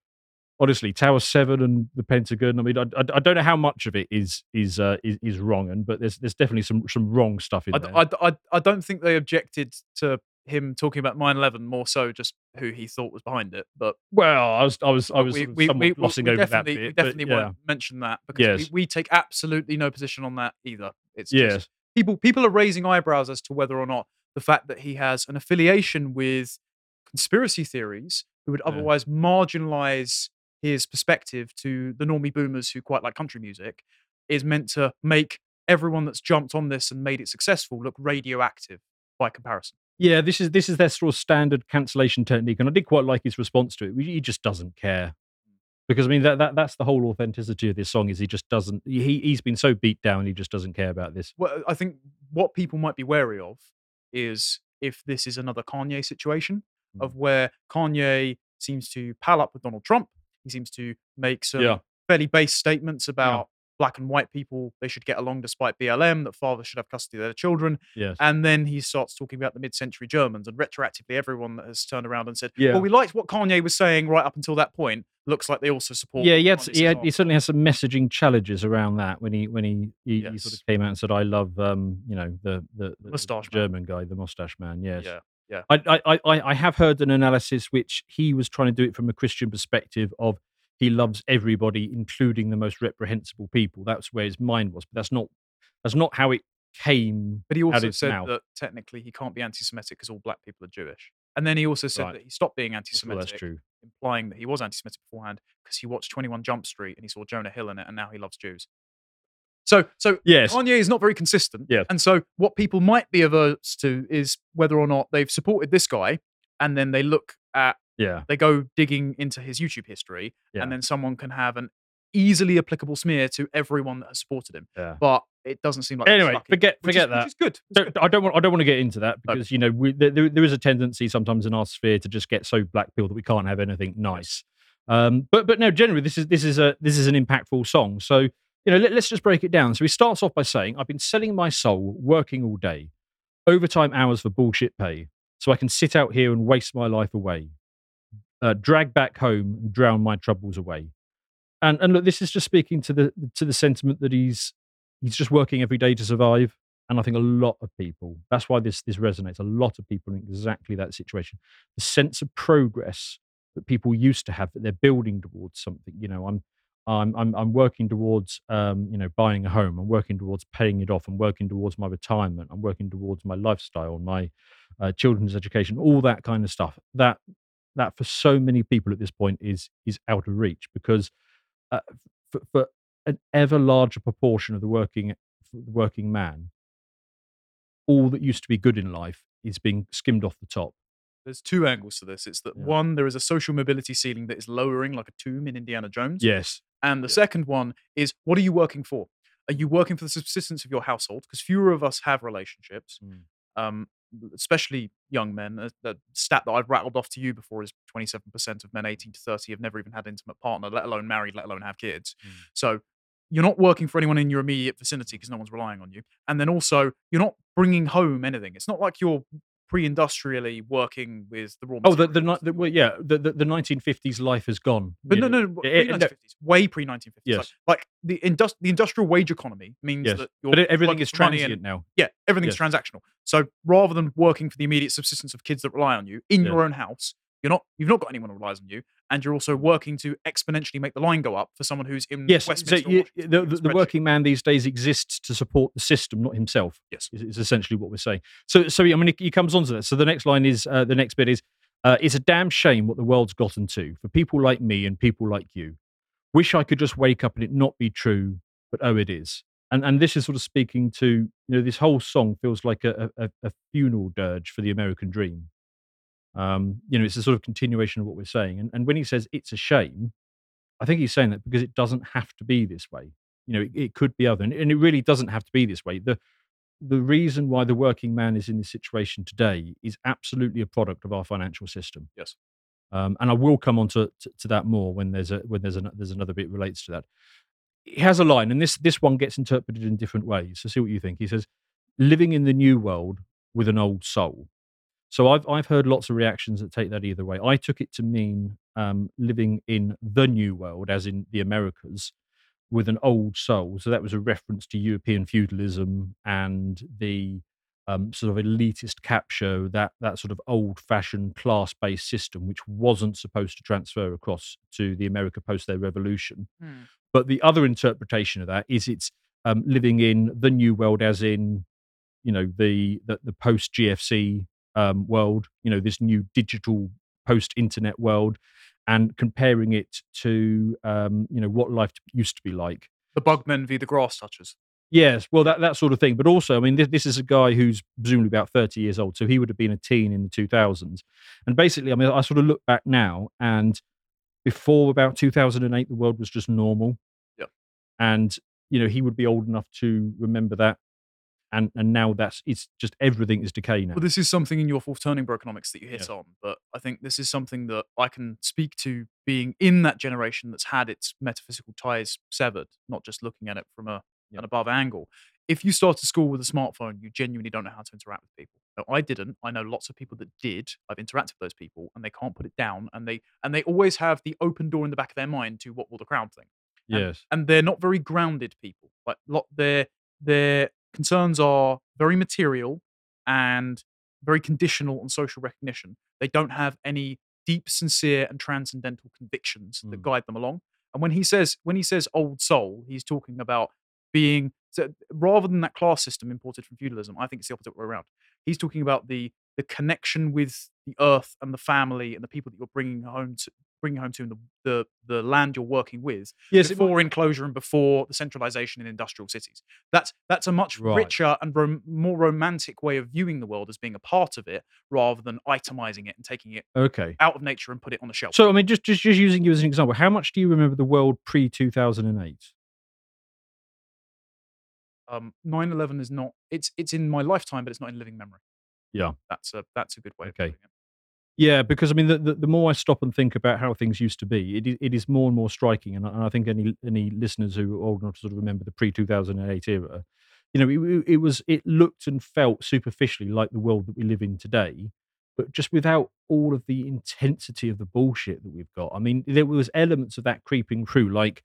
honestly tower 7 and the pentagon i mean i, I, I don't know how much of it is is uh, is, is wrong and but there's there's definitely some some wrong stuff in I, there I I I don't think they objected to him talking about 9/11 more so just who he thought was behind it but well i was i was i was we, we, somewhat we, glossing over that definitely, bit we but definitely yeah. won't mention that because Yes. we, we take absolutely no position on that either it's yes people people are raising eyebrows as to whether or not the fact that he has an affiliation with conspiracy theories who would Yeah. otherwise marginalize his perspective to the normie boomers who quite like country music is meant to make everyone that's jumped on this and made it successful look radioactive by comparison Yeah, this is this is their sort of standard cancellation technique, and I did quite like his response to it. He just doesn't care because I mean that, that that's the whole authenticity of this song is he just doesn't. He he's been so beat down, he just doesn't care about this. well, I think what people might be wary of is if this is another Kanye situation Mm. of where Kanye seems to pal up with Donald Trump. He seems to make some Yeah. fairly base statements about black and white people. They should get along despite BLM, that fathers should have custody of their children. Yes, And then he starts talking about the mid century Germans and retroactively everyone that has turned around and said, Yeah. well, we liked what Kanye was saying right up until that point. Looks like they also support. yeah, he, had, he, had, he certainly has some messaging challenges around that when he when he he, he sort of came out and said, "I love um you know the the, the Mustache man. German guy, the mustache man." Yes, Yeah. Yeah. I, I, I, I have heard an analysis which he was trying to do it from a Christian perspective of he loves everybody, including the most reprehensible people. That's where his mind was, but that's not that's not how it came. But he also said mouth. that technically he can't be anti-Semitic because all black people are Jewish. And then he also said Right. that he stopped being anti-Semitic, that's true. implying that he was anti-Semitic beforehand because he watched 21 Jump Street and he saw Jonah Hill in it, and now he loves Jews. So, so Yes. Kanye is not very consistent. Yes. And so, what people might be averse to is whether or not they've supported this guy, and then they look at, Yeah. they go digging into his YouTube history, Yeah. and then someone can have an easily applicable smear to everyone that has supported him. Yeah. But it doesn't seem like Anyway, forget forget is, that. Which is good. It's Don't, good. I don't want. I don't want to get into that because you know we, there, there is a tendency sometimes in our sphere to just get so black pilled that we can't have anything nice. Um, but but no, generally this is this is a this is an impactful song. So you know let, us just break it down. So he starts off by saying, "I've been selling my soul, working all day, overtime hours for bullshit pay, so I can sit out here and waste my life away, uh, drag back home and drown my troubles away." And and look, this is just speaking to the to the sentiment that he's he's just working every day to survive. And I think a lot of people, that's why this this resonates. A lot of people in exactly that situation. The sense of progress that people used to have that they're building towards something. You know, I'm I'm I'm I'm working towards um, you know, buying a home, I'm working towards paying it off, I'm working towards my retirement, I'm working towards my lifestyle, my uh, children's education, all that kind of stuff. That that for so many people at this point is is out of reach because uh, for, for an ever larger proportion of the working the working man, all that used to be good in life is being skimmed off the top. There's two angles to this. It's that Yeah. one, there is a social mobility ceiling that is lowering like a tomb in Indiana Jones. Yes. And the second one is what are you working for? Are you working for the subsistence of your household? Because fewer of us have relationships, Mm. um, especially young men. Uh, The stat that I've rattled off to you before is 27% of men 18 to 30 have never even had an intimate partner, let alone married, let alone have kids. Mm. So you're not working for anyone in your immediate vicinity because no one's relying on you. And then also, you're not bringing home anything. It's not like you're pre-industrially working with the raw Materials. Oh, the the, the well, yeah the, the the 1950s life has gone. But no, no, no, 1950s, way pre 1950s. Yes. Like, like the, indus- the industrial wage economy means Yes, that you're but everything is transient now. Yeah, everything's Yes. transactional. So rather than working for the immediate subsistence of kids that rely on you in your own house, you're not you've not got anyone who relies on you, and you're also working to exponentially make the line go up for someone who's in Yes, so Westminster. or you, the, the, the working man these days exists to support the system, not himself. Yes. is, is essentially what we're saying. So, so I mean, he comes on to that. So the next line is uh, the next bit is, uh, "It's a damn shame what the world's gotten to for people like me and people like you. Wish I could just wake up and it not be true, but oh, it is." And and this is sort of speaking to you know this whole song feels like a a, a funeral dirge for the American dream. Um, you know, it's a sort of continuation of what we're saying. And and when he says it's a shame, I think he's saying that because it doesn't have to be this way. You know, it, it could be other, and, and it really doesn't have to be this way. The the reason why the working man is in this situation today is absolutely a product of our financial system. Yes. Um, and I will come on to, to, to that more when there's a when there's an, there's another bit relates to that. He has a line, and this this one gets interpreted in different ways. So see what you think. He says, "Living in the new world with an old soul." So I've I've heard lots of reactions that take that either way. I took it to mean um, living in the new world, as in the Americas, with an old soul. So that was a reference to European feudalism and the um, sort of elitist capture that that sort of old-fashioned class-based system, which wasn't supposed to transfer across to the America post their revolution. Hmm. But the other interpretation of that is it's um, living in the new world, as in you know the the, the post GFC um, world, you know this new digital post internet world, and comparing it to um, you know what life used to be like. The bugmen v the grass touchers. Yes, well, that, that sort of thing. But also, I mean, this, this is a guy who's presumably about 30 years old. So he would have been a teen in the 2000s. And basically, I mean, I sort of look back now and before about 2008, the world was just normal. Yep. And, you know, he would be old enough to remember that. And and now that's it's just everything is decay now. Well, this is something in your fourth turning brokenomics that you hit Yeah. on, but I think this is something that I can speak to being in that generation that's had its metaphysical ties severed, not just looking at it from a Yeah. an above angle. If you start a school with a smartphone, you genuinely don't know how to interact with people. No, I didn't. I know lots of people that did. I've interacted with those people, and they can't put it down, and they and they always have the open door in the back of their mind to what will the crowd think and- yes. and they're not very grounded people. Like lot their their concerns are very material and very conditional on social recognition. They don't have any deep, sincere, and transcendental convictions that Mm. guide them along. And when he says when he says old soul, he's talking about being so rather than that class system imported from feudalism. I think it's the opposite way around. He's talking about the the connection with the earth and the family and the people that you're bringing home to bringing home to the the, the land you're working with Yes, before enclosure and before the centralization in industrial cities. That's that's a much Right. richer and rom- more romantic way of viewing the world as being a part of it, rather than itemizing it and taking it Okay. out of nature and put it on the shelf. So, I mean, just, just, just using you as an example, how much do you remember the world pre 2008? um, 9/11 is not it's it's in my lifetime, but it's not in living memory. Yeah. that's a that's a good way. Okay. Yeah, because I mean, the, the, the more I stop and think about how things used to be, it, it is more and more striking. And I, and I think any any listeners who are old enough to sort of remember the pre two thousand and eight era, you know, it, it was it looked and felt superficially like the world that we live in today, but just without all of the intensity of the bullshit that we've got. I mean, there was elements of that creeping through, like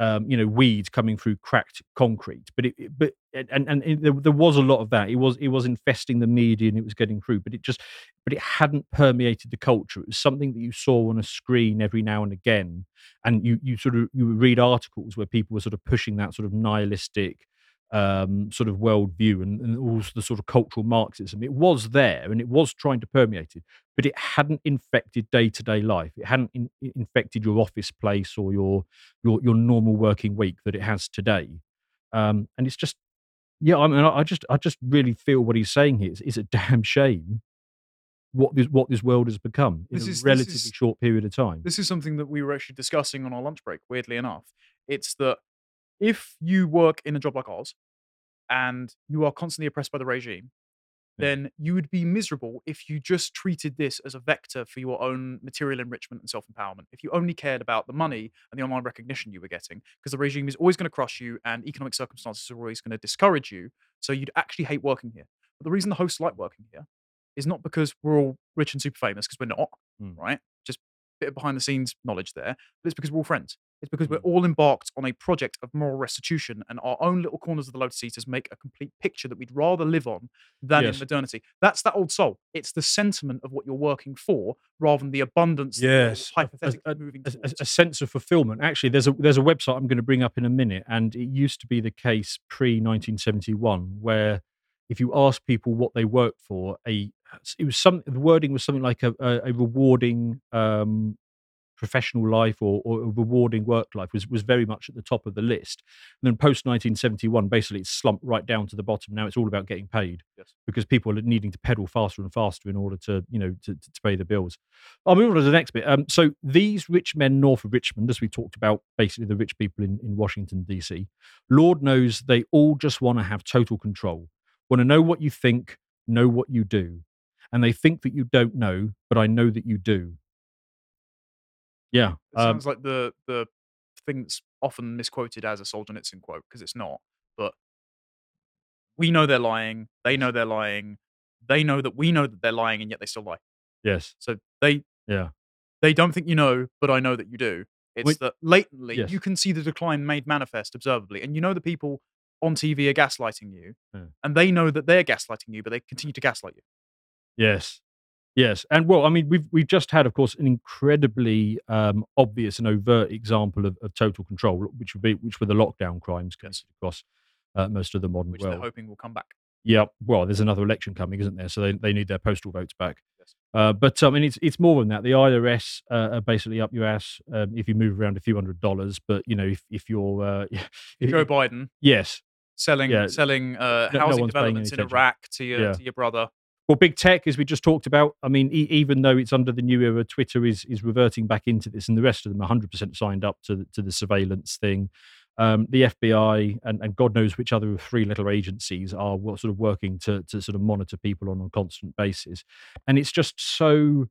um, you know, weeds coming through cracked concrete. But it, but and and it, there, there was a lot of that. It was it was infesting the media and it was getting through. But it just but it hadn't permeated the culture. It was something that you saw on a screen every now and again, and you you sort of you would read articles where people were sort of pushing that sort of nihilistic. Um, sort of worldview and, and also the sort of cultural Marxism. It was there and it was trying to permeate it, but it hadn't infected day to day life. It hadn't in, infected your office place or your your your normal working week that it has today. Um, and it's just Yeah, I mean, I just, I just really feel what he's saying here is, is a damn shame what this, what this world has become in This a is- relatively is- short period of time. This is something that we were actually discussing on our lunch break, weirdly enough. It's that if you work in a job like ours and you are constantly oppressed by the regime, then you would be miserable if you just treated this as a vector for your own material enrichment and self empowerment. If you only cared about the money and the online recognition you were getting, because the regime is always going to crush you and economic circumstances are always going to discourage you. So you'd actually hate working here. But the reason the hosts like working here is not because we're all rich and super famous, because we're not, Mm. right? Just a bit of behind the scenes knowledge there, but it's because we're all friends. It's because we're Mm. all embarked on a project of moral restitution, and our own little corners of the Lotus Eaters make a complete picture that we'd rather live on than Yes. in modernity. That's that old soul. It's the sentiment of what you're working for, rather than the abundance Yes, a- hypothetically a- moving a, a- a sense of fulfillment. Actually, there's a there's a website I'm going to bring up in a minute, and it used to be the case pre 1971, where if you ask people what they work for, a it was some the wording was something like a, a, a rewarding um, professional life or, or a rewarding work life was was very much at the top of the list. And then post 1971, basically, it's slumped right down to the bottom. Now it's all about getting paid Yes. because people are needing to pedal faster and faster in order to you know to, to pay the bills. I'll move on to the next bit. Um, so these rich men north of Richmond, as we talked about, basically the rich people in, in Washington D.C. Lord knows they all just want to have total control. Want to know what you think, know what you do, and they think that you don't know, but I know that you do. Yeah, It um, sounds like the the thing that's often misquoted as a Solzhenitsyn quote because it's not. But we know they're lying. They know they're lying. They know that we know that they're lying, and yet they still lie. yes, So they yeah, they don't think you know, but I know that you do. It's Wait- that latently Yes. you can see the decline made manifest observably, and you know the people on TV are gaslighting you, Yeah. and they know that they're gaslighting you, but they continue to gaslight you. yes, yes. And well, I mean, we've we've just had, of course, an incredibly um, obvious and overt example of, of total control, which would be which were the lockdown crimes committed across uh, most of the modern which world. they're hoping will come back. Yeah, well, there's another election coming, isn't there? So they, they need their postal votes back. Yes. Uh, but I mean, it's it's more than that. The IRS uh, are basically up your ass um, if you move around a few hundred dollars. But you know, if if you're uh, if- Joe Biden yes, selling Yeah. selling uh, No- no housing any developments in. Iraq to your Yeah. to your brother. Well, big tech, as we just talked about. I mean, e- even though it's under the new era, Twitter is is reverting back into this, and the rest of them 100 percent signed up to the, to the surveillance thing. Um, the FBI and, and God knows which other three little agencies are sort of working to to sort of monitor people on a constant basis, and it's just so, you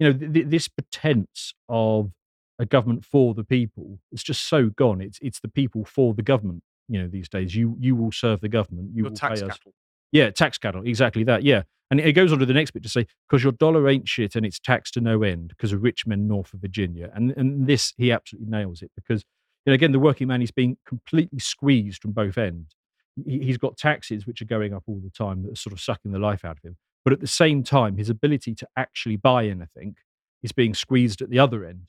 know, th- th- this pretense of a government for the people it's just so gone. It's it's the people for the government. You know, these days, you you will serve the government. You Your will tax pay us. Yeah, tax cattle, exactly that. Yeah, and it goes on to the next bit to say because your dollar ain't shit and it's taxed to no end because of rich men north of Virginia, and and this he absolutely nails it because you know, again the working man is being completely squeezed from both ends. He, he's got taxes which are going up all the time that are sort of sucking the life out of him, but at the same time his ability to actually buy anything is being squeezed at the other end.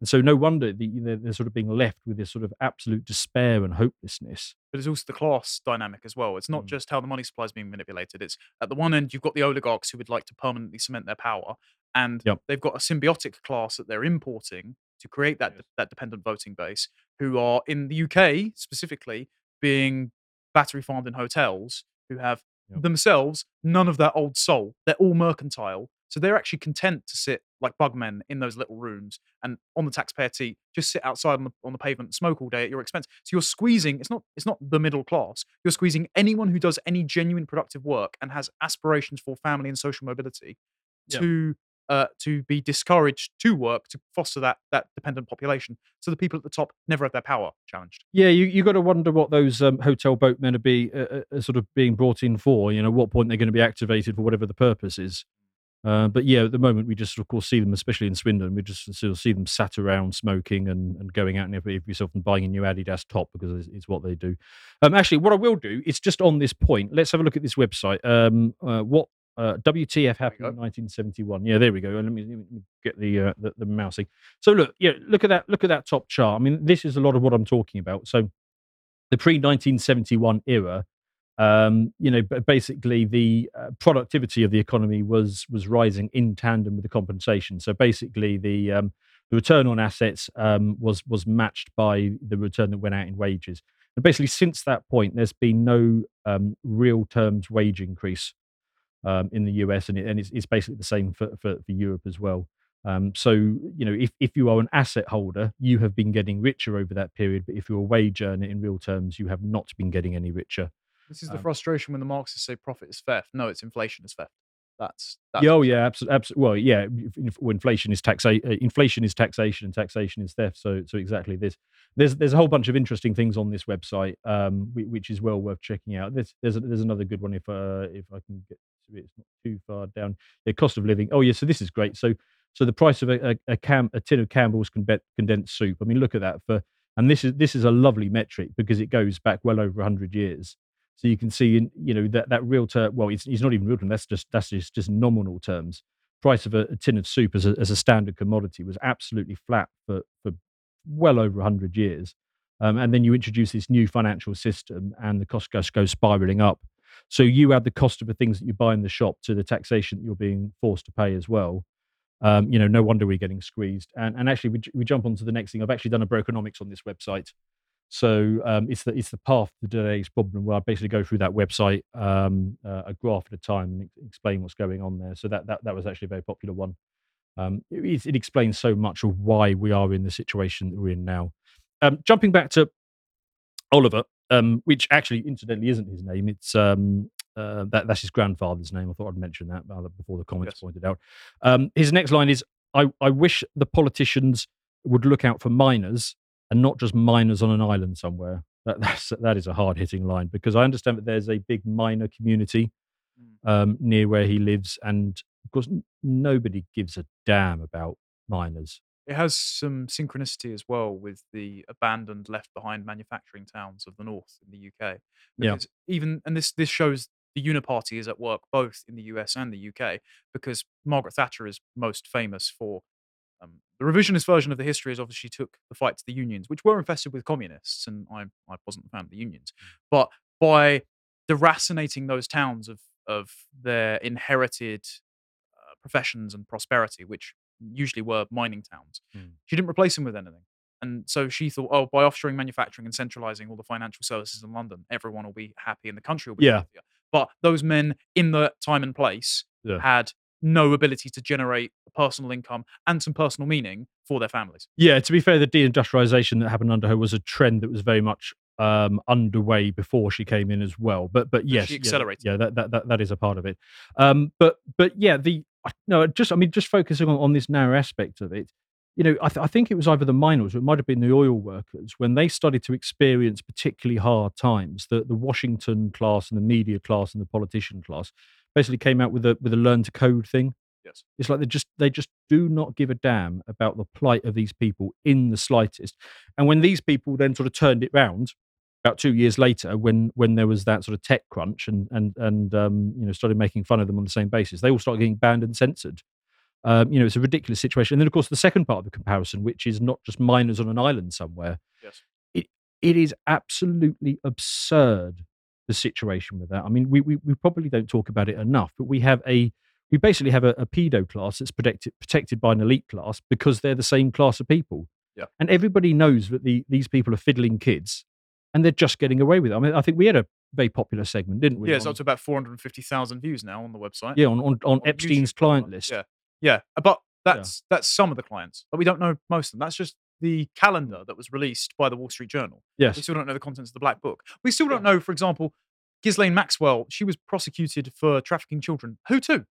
And so, no wonder the, they're sort of being left with this sort of absolute despair and hopelessness. but it's also the class dynamic as well. It's not Mm. just how the money supply is being manipulated. It's at the one end you've got the oligarchs who would like to permanently cement their power, and Yep. they've got a symbiotic class that they're importing to create that Yes. that dependent voting base, who are in the UK specifically being battery farmed in hotels, who have Yep. themselves none of that old soul. They're all mercantile. So they're actually content to sit like bugmen in those little rooms and on the taxpayer seat, just sit outside on the, on the pavement and smoke all day at your expense. So you're squeezing. It's not. It's not the middle class. You're squeezing anyone who does any genuine productive work and has aspirations for family and social mobility Yep. to uh, to be discouraged to work to foster that that dependent population. So the people at the top never have their power challenged. Yeah, you you got to wonder what those um, hotel boatmen are be uh, uh, uh, sort of being brought in for. You know, what point they're going to be activated for whatever the purpose is. Uh, but yeah, at the moment we just of course see them, especially in Swindon, we just sort of see them sat around smoking and, and going out and every yourself and buying a new Adidas top because it's, it's what they do. Um, actually, what I will do is just on this point, let's have a look at this website. Um, uh, what uh, WTF happened in 1971? Yeah, there we go. Let me, let me get the, uh, the the mousing. So look, yeah, look at that. Look at that top chart. I mean, this is a lot of what I'm talking about. So the pre 1971 era um, you know, b- basically the uh, productivity of the economy was was rising in tandem with the compensation. So basically, the um, the return on assets um, was was matched by the return that went out in wages. And basically, since that point, there's been no um, real terms wage increase um, in the US, and, it, and it's, it's basically the same for, for, for Europe as well. Um, so, you know, if, if you are an asset holder, you have been getting richer over that period. But if you're a wage earner in real terms, you have not been getting any richer. This is the Um, frustration when the Marxists say profit is theft. No, it's inflation is theft. That's, that's oh yeah, absolutely. Absolutely. Well, yeah. inflation is taxa- uh, Inflation is taxation, and taxation is theft. So, so exactly this. There's there's a whole bunch of interesting things on this website, um, which is well worth checking out. There's there's, a, there's another good one if uh, if I can get to it. It's not too far down. The cost of living. Oh yeah, so this is great. So so the price of a a, a, cam, a tin of Campbell's conde- condensed soup. I mean, look at that for. And this is this is a lovely metric because it goes back well over hundred years. So you can see, you know, that that real term. Well, it's, it's not even real term. That's just that's just, just nominal terms. Price of a, a tin of soup as a, as a standard commodity was absolutely flat for for well over hundred years. Um, and then you introduce this new financial system, and the cost goes goes spiraling up. So you add the cost of the things that you buy in the shop to the taxation that you're being forced to pay as well. Um, you know, no wonder we're getting squeezed. And and actually, we we jump on to the next thing. I've actually done a brokenomics on this website. So um, it's the it's the path to today's problem where I basically go through that website um, uh, a graph at a time and explain what's going on there. So that that that was actually a very popular one. Um, it, it explains so much of why we are in the situation that we're in now. Um, jumping back to Oliver, um, which actually incidentally isn't his name. It's um, uh, that that's his grandfather's name. I thought I'd mention that before the comments Yes. pointed out. Um, his next line is, I, "I wish the politicians would look out for minors and not just miners on an island somewhere." That that's, that is a hard hitting line because I understand that there's a big miner community Mm. um, near where he lives, and of course n- nobody gives a damn about miners. It has some synchronicity as well with the abandoned, left behind manufacturing towns of the north in the UK. Yeah. Even and this this shows the Uniparty is at work both in the US and the UK because Margaret Thatcher is most famous for um, the revisionist version of the history is obviously took the fight to the unions, which were infested with communists, and I I wasn't a fan of the unions, but by deracinating those towns of of their inherited uh, professions and prosperity, which usually were mining towns. Mm. She didn't replace them with anything. And so she thought, oh, by offshoring manufacturing and centralizing all the financial services in London, everyone will be happy and the country will be Yeah. happier. But those men in the time and place Yeah. had no ability to generate personal income and some personal meaning for their families. Yeah, to be fair, the deindustrialization that happened under her was a trend that was very much um, underway before she came in as well. But but yes, she yeah, accelerated Yeah, that, that that that is a part of it. Um, but but yeah, the no, just I mean, just focusing on, on this narrow aspect of it. You know, I, th- I think it was either the miners or it might have been the oil workers when they started to experience particularly hard times. The the Washington class and the media class and the politician class basically came out with a with a learn to code thing. Yes. It's like they just they just do not give a damn about the plight of these people in the slightest. And when these people then sort of turned it round about two years later, when when there was that sort of tech crunch and and and um, you know started making fun of them on the same basis, they all started getting banned and censored. Um, you know, it's a ridiculous situation. And then of course the second part of the comparison, which is not just miners on an island somewhere. Yes. It it is absolutely absurd the situation with that. I mean, we we, we probably don't talk about it enough, but we have a we basically have a, a pedo class that's protected protected by an elite class because they're the same class of people. Yeah. And everybody knows that the these people are fiddling kids and they're just getting away with it. I mean, I think we had a very popular segment, didn't we? Yeah, it's on- up to about 450,000 views now on the website. yeah, on, on, on on Epstein's YouTube, client list. Yeah, yeah, but that's that's some of the clients, but we don't know most of them. That's just the calendar that was released by the Wall Street Journal. Yes. We still don't know the contents of the black book. We still don't know, for example, Ghislaine Maxwell. She was prosecuted for trafficking children. Who to?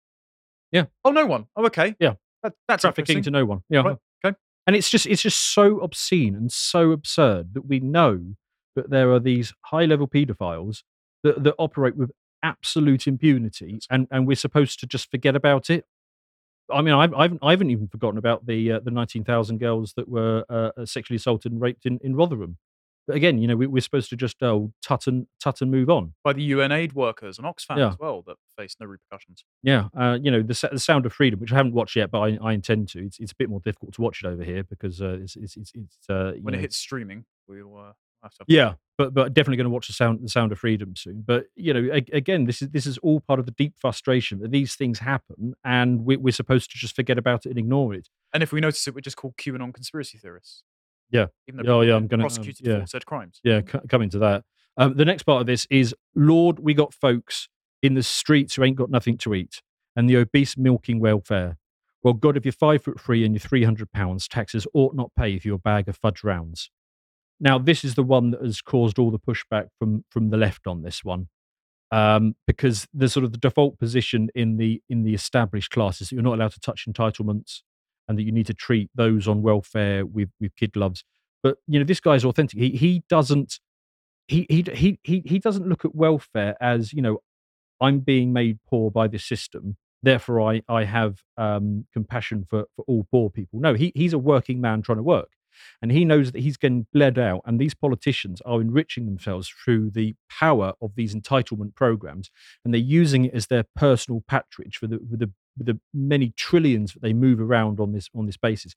Yeah. Oh, no one. Oh, okay. Yeah. That, that's trafficking to no one. Yeah. Right, uh-huh. okay. And it's just it's just so obscene and so absurd that we know that there are these high level paedophiles that, that operate with absolute impunity and, and we're supposed to just forget about it. I mean, I've, I've, I haven't even forgotten about the uh, the 19,000 girls that were uh, sexually assaulted and raped in, in Rotherham. But again, you know, we, we're supposed to just oh, tut and tut and move on. By the UN aid workers and Oxfam Yeah. as well that face no repercussions. Yeah, uh, you know the, the Sound of Freedom, which I haven't watched yet, but I, I intend to. It's, it's a bit more difficult to watch it over here because uh, it's it's it's, it's uh, When it hits streaming, we'll have to. Have Yeah, but but definitely going to watch the sound the Sound of Freedom soon. But you know, a- again, this is this is all part of the deep frustration that these things happen, and we, we're supposed to just forget about it and ignore it. And if we notice it, we're just call QAnon conspiracy theorists. Yeah. Even though Oh, yeah, I'm gonna, um, prosecuted yeah. for said crimes. Yeah, c- coming to that. Um, the next part of this is Lord, we got folks in the streets who ain't got nothing to eat, and the obese milking welfare. Well, God, if you're five foot three and you're 300 pounds, taxes ought not pay for your bag of fudge rounds. Now, this is the one that has caused all the pushback from from the left on this one, um, because the sort of the default position in the in the established classes that you're not allowed to touch entitlements, and that you need to treat those on welfare with with kid gloves. But you know, this guy's authentic. He he doesn't he he he he he doesn't look at welfare as you know I'm being made poor by this system, therefore I I have um, compassion for for all poor people. No, he he's a working man trying to work, and he knows that he's getting bled out, and these politicians are enriching themselves through the power of these entitlement programs, and they're using it as their personal patronage for the with the with the many trillions that they move around on this on this basis.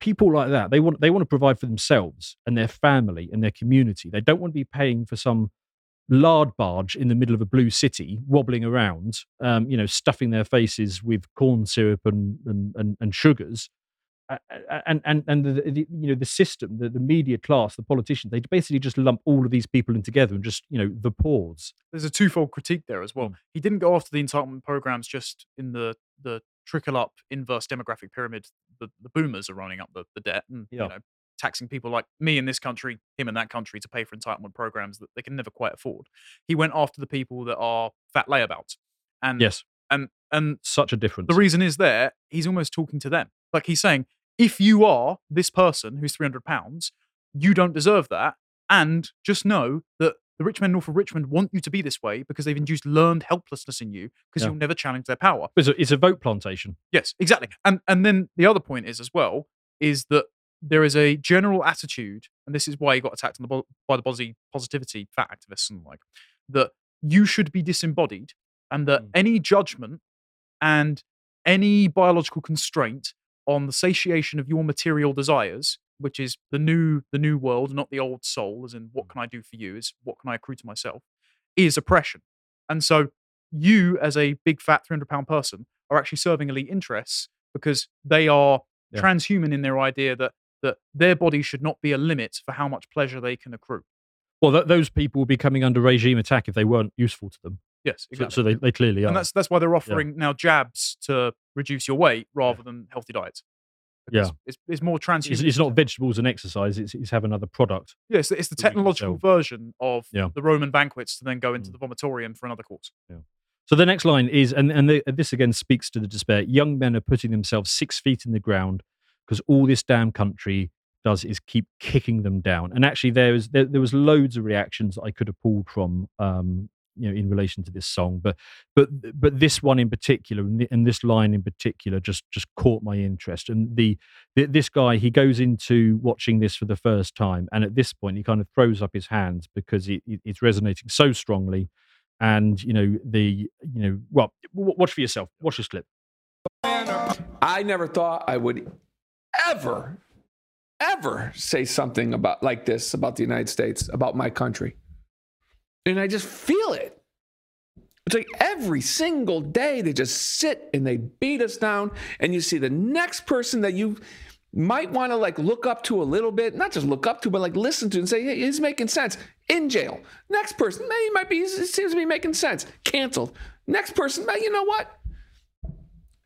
People like that they want they want to provide for themselves and their family and their community. They don't want to be paying for some lard barge in the middle of a blue city wobbling around um, you know stuffing their faces with corn syrup and and, and, and sugars and and and the, the, you know the system the, the media class the politicians they basically just lump all of these people in together and just you know the pawns There's a twofold critique there as Hmm. well. He didn't go after the entitlement programs just in the the trickle up inverse demographic pyramid. The, the boomers are running up the, the debt and Yeah. you know taxing people like me in this country, him in that country to pay for entitlement programs that they can never quite afford. He went after the people that are fat layabouts. And yes and and such a difference the reason is there, he's almost talking to them. Like he's saying, if you are this person who's 300 pounds, you don't deserve that. And just know that the rich men north of Richmond want you to be this way because they've induced learned helplessness in you because Yeah. you'll never challenge their power. it's a, it's a vote plantation Yes, exactly. And and then the other point is as well is that there is a general attitude, and this is why he got attacked on the, by the body positivity fat activists and the like, that you should be disembodied, and that Mm. any judgment and any biological constraint on the satiation of your material desires, which is the new the new world, not the old soul, as in what mm. can I do for you, is what can I accrue to myself, is oppression. And so you, as a big fat 300 pound person, are actually serving elite interests because they are Yeah. transhuman in their idea that that their body should not be a limit for how much pleasure they can accrue. well th- those people would be coming under regime attack if they weren't useful to them Yes, so, exactly. so they, they clearly are and that's that's why they're offering now jabs to reduce your weight rather than healthy diets. Yeah. It's, it's more transhuman. it's, it's not vegetables and exercise it's, it's have another product Yeah, it's, the- it's the that we can technological version of Yeah. the Roman banquets to then go into Mm. the vomitorium for another course. Yeah. So the next line is, and, and the, this again speaks to the despair. Young men are putting themselves six feet in the ground because all this damn country does is keep kicking them down. And actually, there was there, there was loads of reactions that I could have pulled from, um, you know, in relation to this song. But but but this one in particular, and, the, and this line in particular, just just caught my interest. And the, the this guy, he goes into watching this for the first time, and at this point, he kind of throws up his hands because it, it, it's resonating so strongly and you know the you know well watch for yourself watch this clip I never thought I would ever, ever say something about like this about the United States, about my country. And I just feel it. It's like every single day they just sit and they beat us down, and you see the next person that you might want to like look up to a little bit, not just look up to, but like listen to and say, hey, he's making sense. In jail. Next person, man, he might be, he seems to be making sense. Canceled. Next person, man, you know what?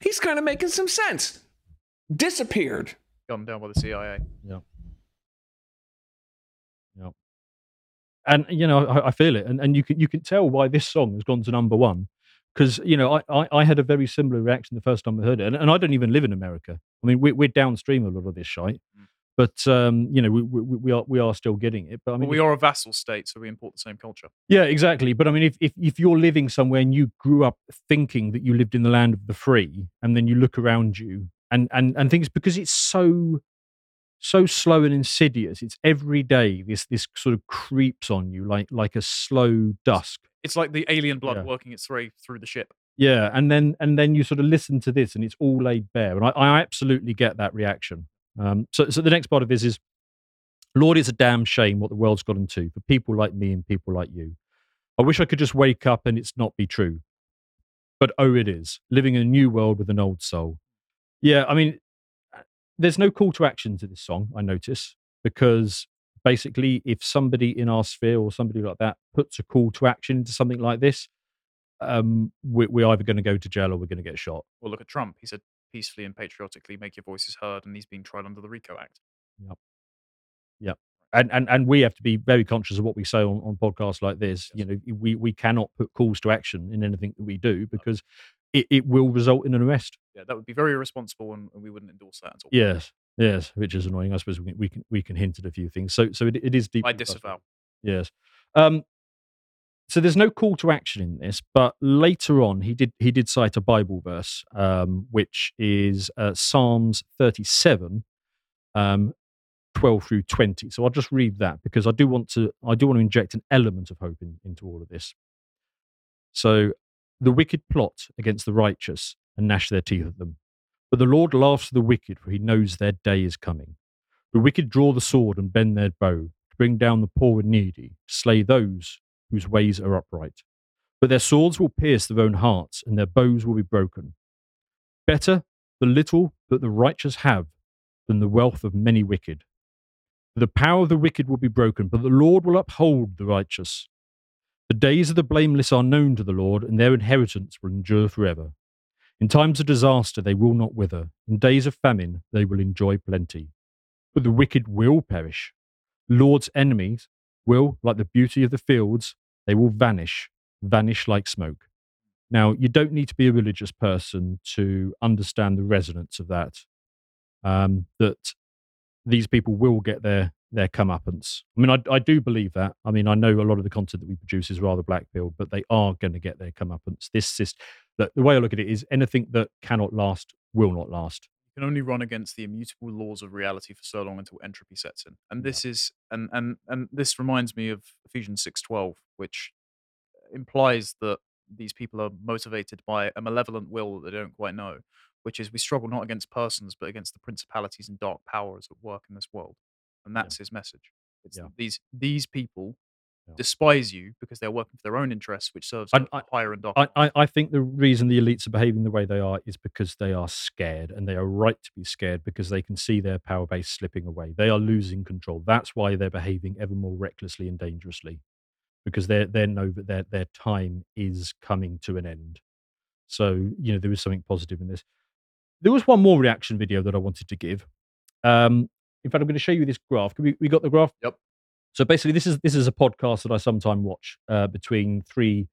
He's kind of making some sense. Disappeared. Gunned down by the CIA. And you know I, I feel it and, and you can you can tell why this song has gone to number one because you know I, I, I had a very similar reaction the first time I heard it and, and I don't even live in America I mean we, we're downstream a lot of this shite Mm. but um you know we, we, we are we are still getting it but I mean But we are a vassal state, so we import the same culture. Yeah, exactly. But I mean, if, if if you're living somewhere and you grew up thinking that you lived in the land of the free, and then you look around you and and and things because it's so so slow and insidious. It's every day. This this sort of creeps on you like like a slow dusk. It's like the alien blood Yeah. working its way through the ship. Yeah, and then and then you sort of listen to this, and it's all laid bare, and I, I absolutely get that reaction. Um, so so the next part of this is, Lord, it's a damn shame what the world's gotten to for people like me and people like you. I wish I could just wake up and it's not be true, but oh, it is living in a new world with an old soul. Yeah, I mean, there's no call to action to this song. I notice. because basically, if somebody in our sphere or somebody like that puts a call to action into something like this, um, we, we're either going to go to jail or we're going to get shot. Well, look at Trump. He said peacefully and patriotically make your voices heard, and he's being tried under the RICO Act. Yeah. Yeah. And and and we have to be very conscious of what we say on, on podcasts like this. You know, we we cannot put calls to action in anything that we do because it, it will result in an arrest. Yeah, that would be very irresponsible, and, and we wouldn't endorse that at all. Yes, yes, which is annoying. I suppose we, can- we can we can hint at a few things. So so it, it is deep. I disavow. Yes. Um, so there's no call to action in this, but later on he did he did cite a Bible verse, um, which is uh, Psalms 37, um, 12 through 20. So I'll just read that because I do want to I do want to inject an element of hope in, into all of this. So the wicked plot against the righteous and gnash their teeth at them, but the Lord laughs at the wicked, for he knows their day is coming. The wicked draw the sword and bend their bow to bring down the poor and needy, to slay those whose ways are upright. But their swords will pierce their own hearts, and their bows will be broken. Better the little that the righteous have than the wealth of many wicked. The power of the wicked will be broken, but the Lord will uphold the righteous. The days of the blameless are known to the Lord, and their inheritance will endure forever. In times of disaster they will not wither, in days of famine they will enjoy plenty. But the wicked will perish. The Lord's enemies will, like the beauty of the fields, they will vanish, vanish like smoke. Now, you don't need to be a religious person to understand the resonance of that. Um, that these people will get their their comeuppance. I mean, I, I do believe that. I mean, I know a lot of the content that we produce is rather black-pilled, but they are going to get their comeuppance. This is the, the way I look at it is anything that cannot last will not last. You can only run against the immutable laws of reality for so long until entropy sets in. And this is and and and this reminds me of Ephesians six twelve, which implies that these people are motivated by a malevolent will that they don't quite know, which is we struggle not against persons but against the principalities and dark powers at work in this world. And that's his message. It's Yeah. these these people Yeah. despise you because they're working for their own interests, which serves I- higher and darker. I, I, I think the reason the elites are behaving the way they are is because they are scared, and they are right to be scared because they can see their power base slipping away. They are losing control. That's why they're behaving ever more recklessly and dangerously, because they they know that their their time is coming to an end. So you know there is something positive in this. There was one more reaction video that I wanted to give. Um, in fact, I'm going to show you this graph. Can we, we got the graph? Yep. So basically, this is this is a podcast that I sometimes watch uh, between three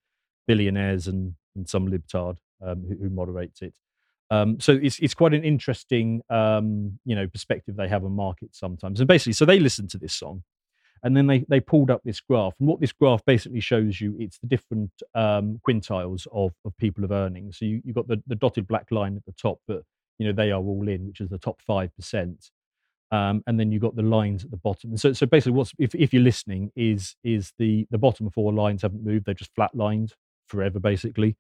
billionaires and, and some libtard um, who, who moderates it. Um, so it's it's quite an interesting um, you know perspective they have on markets sometimes. And basically, so they listen to this song, and then they they pulled up this graph. And what this graph basically shows you, it's the different um, quintiles of of people of earnings. So you you've got the the dotted black line at the top, but you know they are all in, which is the top five percent um, and then you've got the lines at the bottom. So, so basically, what's if, if you're listening is is the the bottom four lines haven't moved; they're just flat lined forever, basically.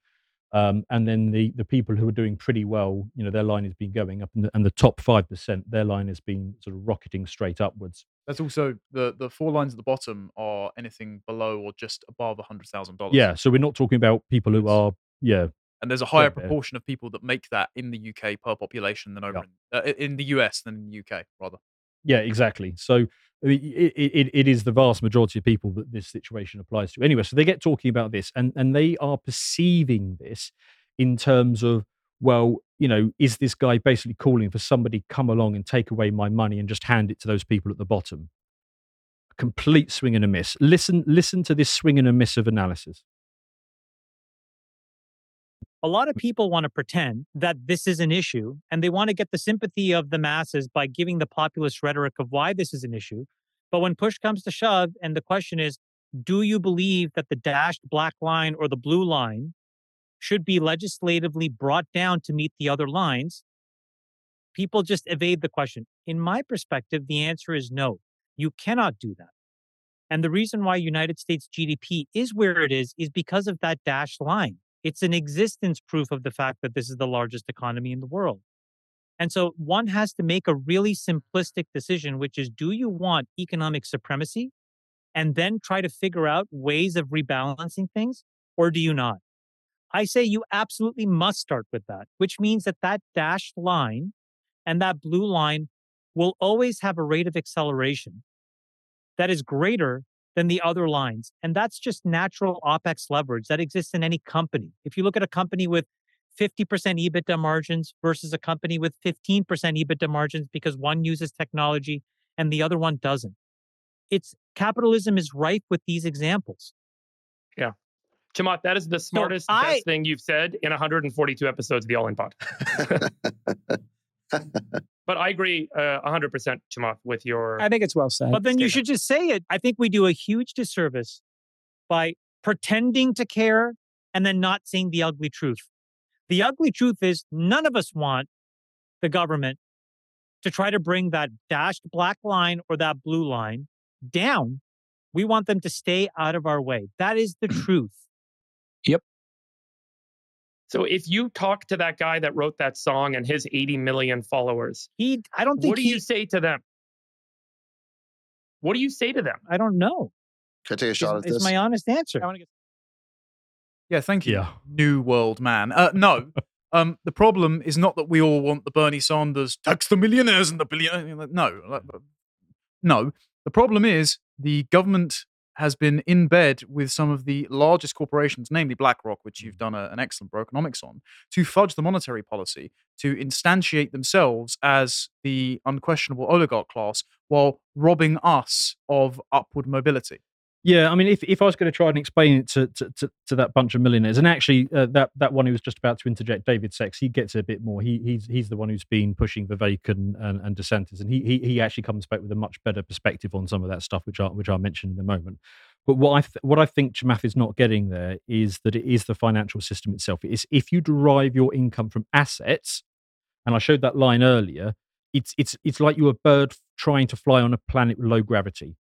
Um, and then the the people who are doing pretty well, you know, their line has been going up, and the, and the top five percent, their line has been sort of rocketing straight upwards. That's also the the four lines at the bottom are anything below or just above a hundred thousand dollars. Yeah, so we're not talking about people who are yeah and there's a higher proportion of people that make that in the UK per population than over Yeah. in, uh, in the US than in the UK rather. Yeah, exactly. So I mean, it, it, it is the vast majority of people that this situation applies to. Anyway, so they get talking about this and, and they are perceiving this in terms of, well, you know, is this guy basically calling for somebody come along and take away my money and just hand it to those people at the bottom? A complete swing and a miss. Listen, listen to this swing and a miss of analysis. A lot of people want to pretend that this is an issue and they want to get the sympathy of the masses by giving the populist rhetoric of why this is an issue. But when push comes to shove, and the question is, do you believe that the dashed black line or the blue line should be legislatively brought down to meet the other lines? People just evade the question. In my perspective, the answer is no. You cannot do that. And the reason why United States GDP is where it is is because of that dashed line. It's an existence proof of the fact that this is the largest economy in the world. And so one has to make a really simplistic decision, which is do you want economic supremacy and then try to figure out ways of rebalancing things, or do you not? I say you absolutely must start with that, which means that that dashed line and that blue line will always have a rate of acceleration that is greater than the other lines. And that's just natural OPEX leverage that exists in any company. If you look at a company with 50% EBITDA margins versus a company with 15% EBITDA margins because one uses technology and the other one doesn't. It's capitalism is rife with these examples. Yeah. Chamath, that is the smartest, I- best thing you've said in 142 episodes of the All In Pod. but I agree uh, 100%, Chamath, with your. I think it's well said. But then you should just say it. I think we do a huge disservice by pretending to care and then not seeing the ugly truth. The ugly truth is none of us want the government to try to bring that dashed black line or that blue line down. We want them to stay out of our way. That is the truth. So if you talk to that guy that wrote that song and his 80 million followers, He, I don't think what do he, you say to them? What do you say to them? I don't know. Can I take a Is, shot at is this? my honest answer. Yeah, thank you, Yeah. New World Man. Uh, no, um, the problem is not that we all want the Bernie Sanders tax the millionaires and the billion. No, no. The problem is the government has been in bed with some of the largest corporations, namely BlackRock, which you've mm-hmm. done a, an excellent brokenomics on, to fudge the monetary policy, to instantiate themselves as the unquestionable oligarch class while robbing us of upward mobility. Yeah, I mean, if, if I was going to try and explain it to to, to, to that bunch of millionaires, and actually uh, that that one who was just about to interject, David Sacks, he gets a bit more. He he's he's the one who's been pushing Vivek and, and, and DeSantis, and he, he he actually comes back with a much better perspective on some of that stuff, which I which I mentioned in a moment. But what I th- what I think Chamath is not getting there is that it is the financial system itself. It's if you derive your income from assets, and I showed that line earlier. It's it's it's like you're a bird trying to fly on a planet with low gravity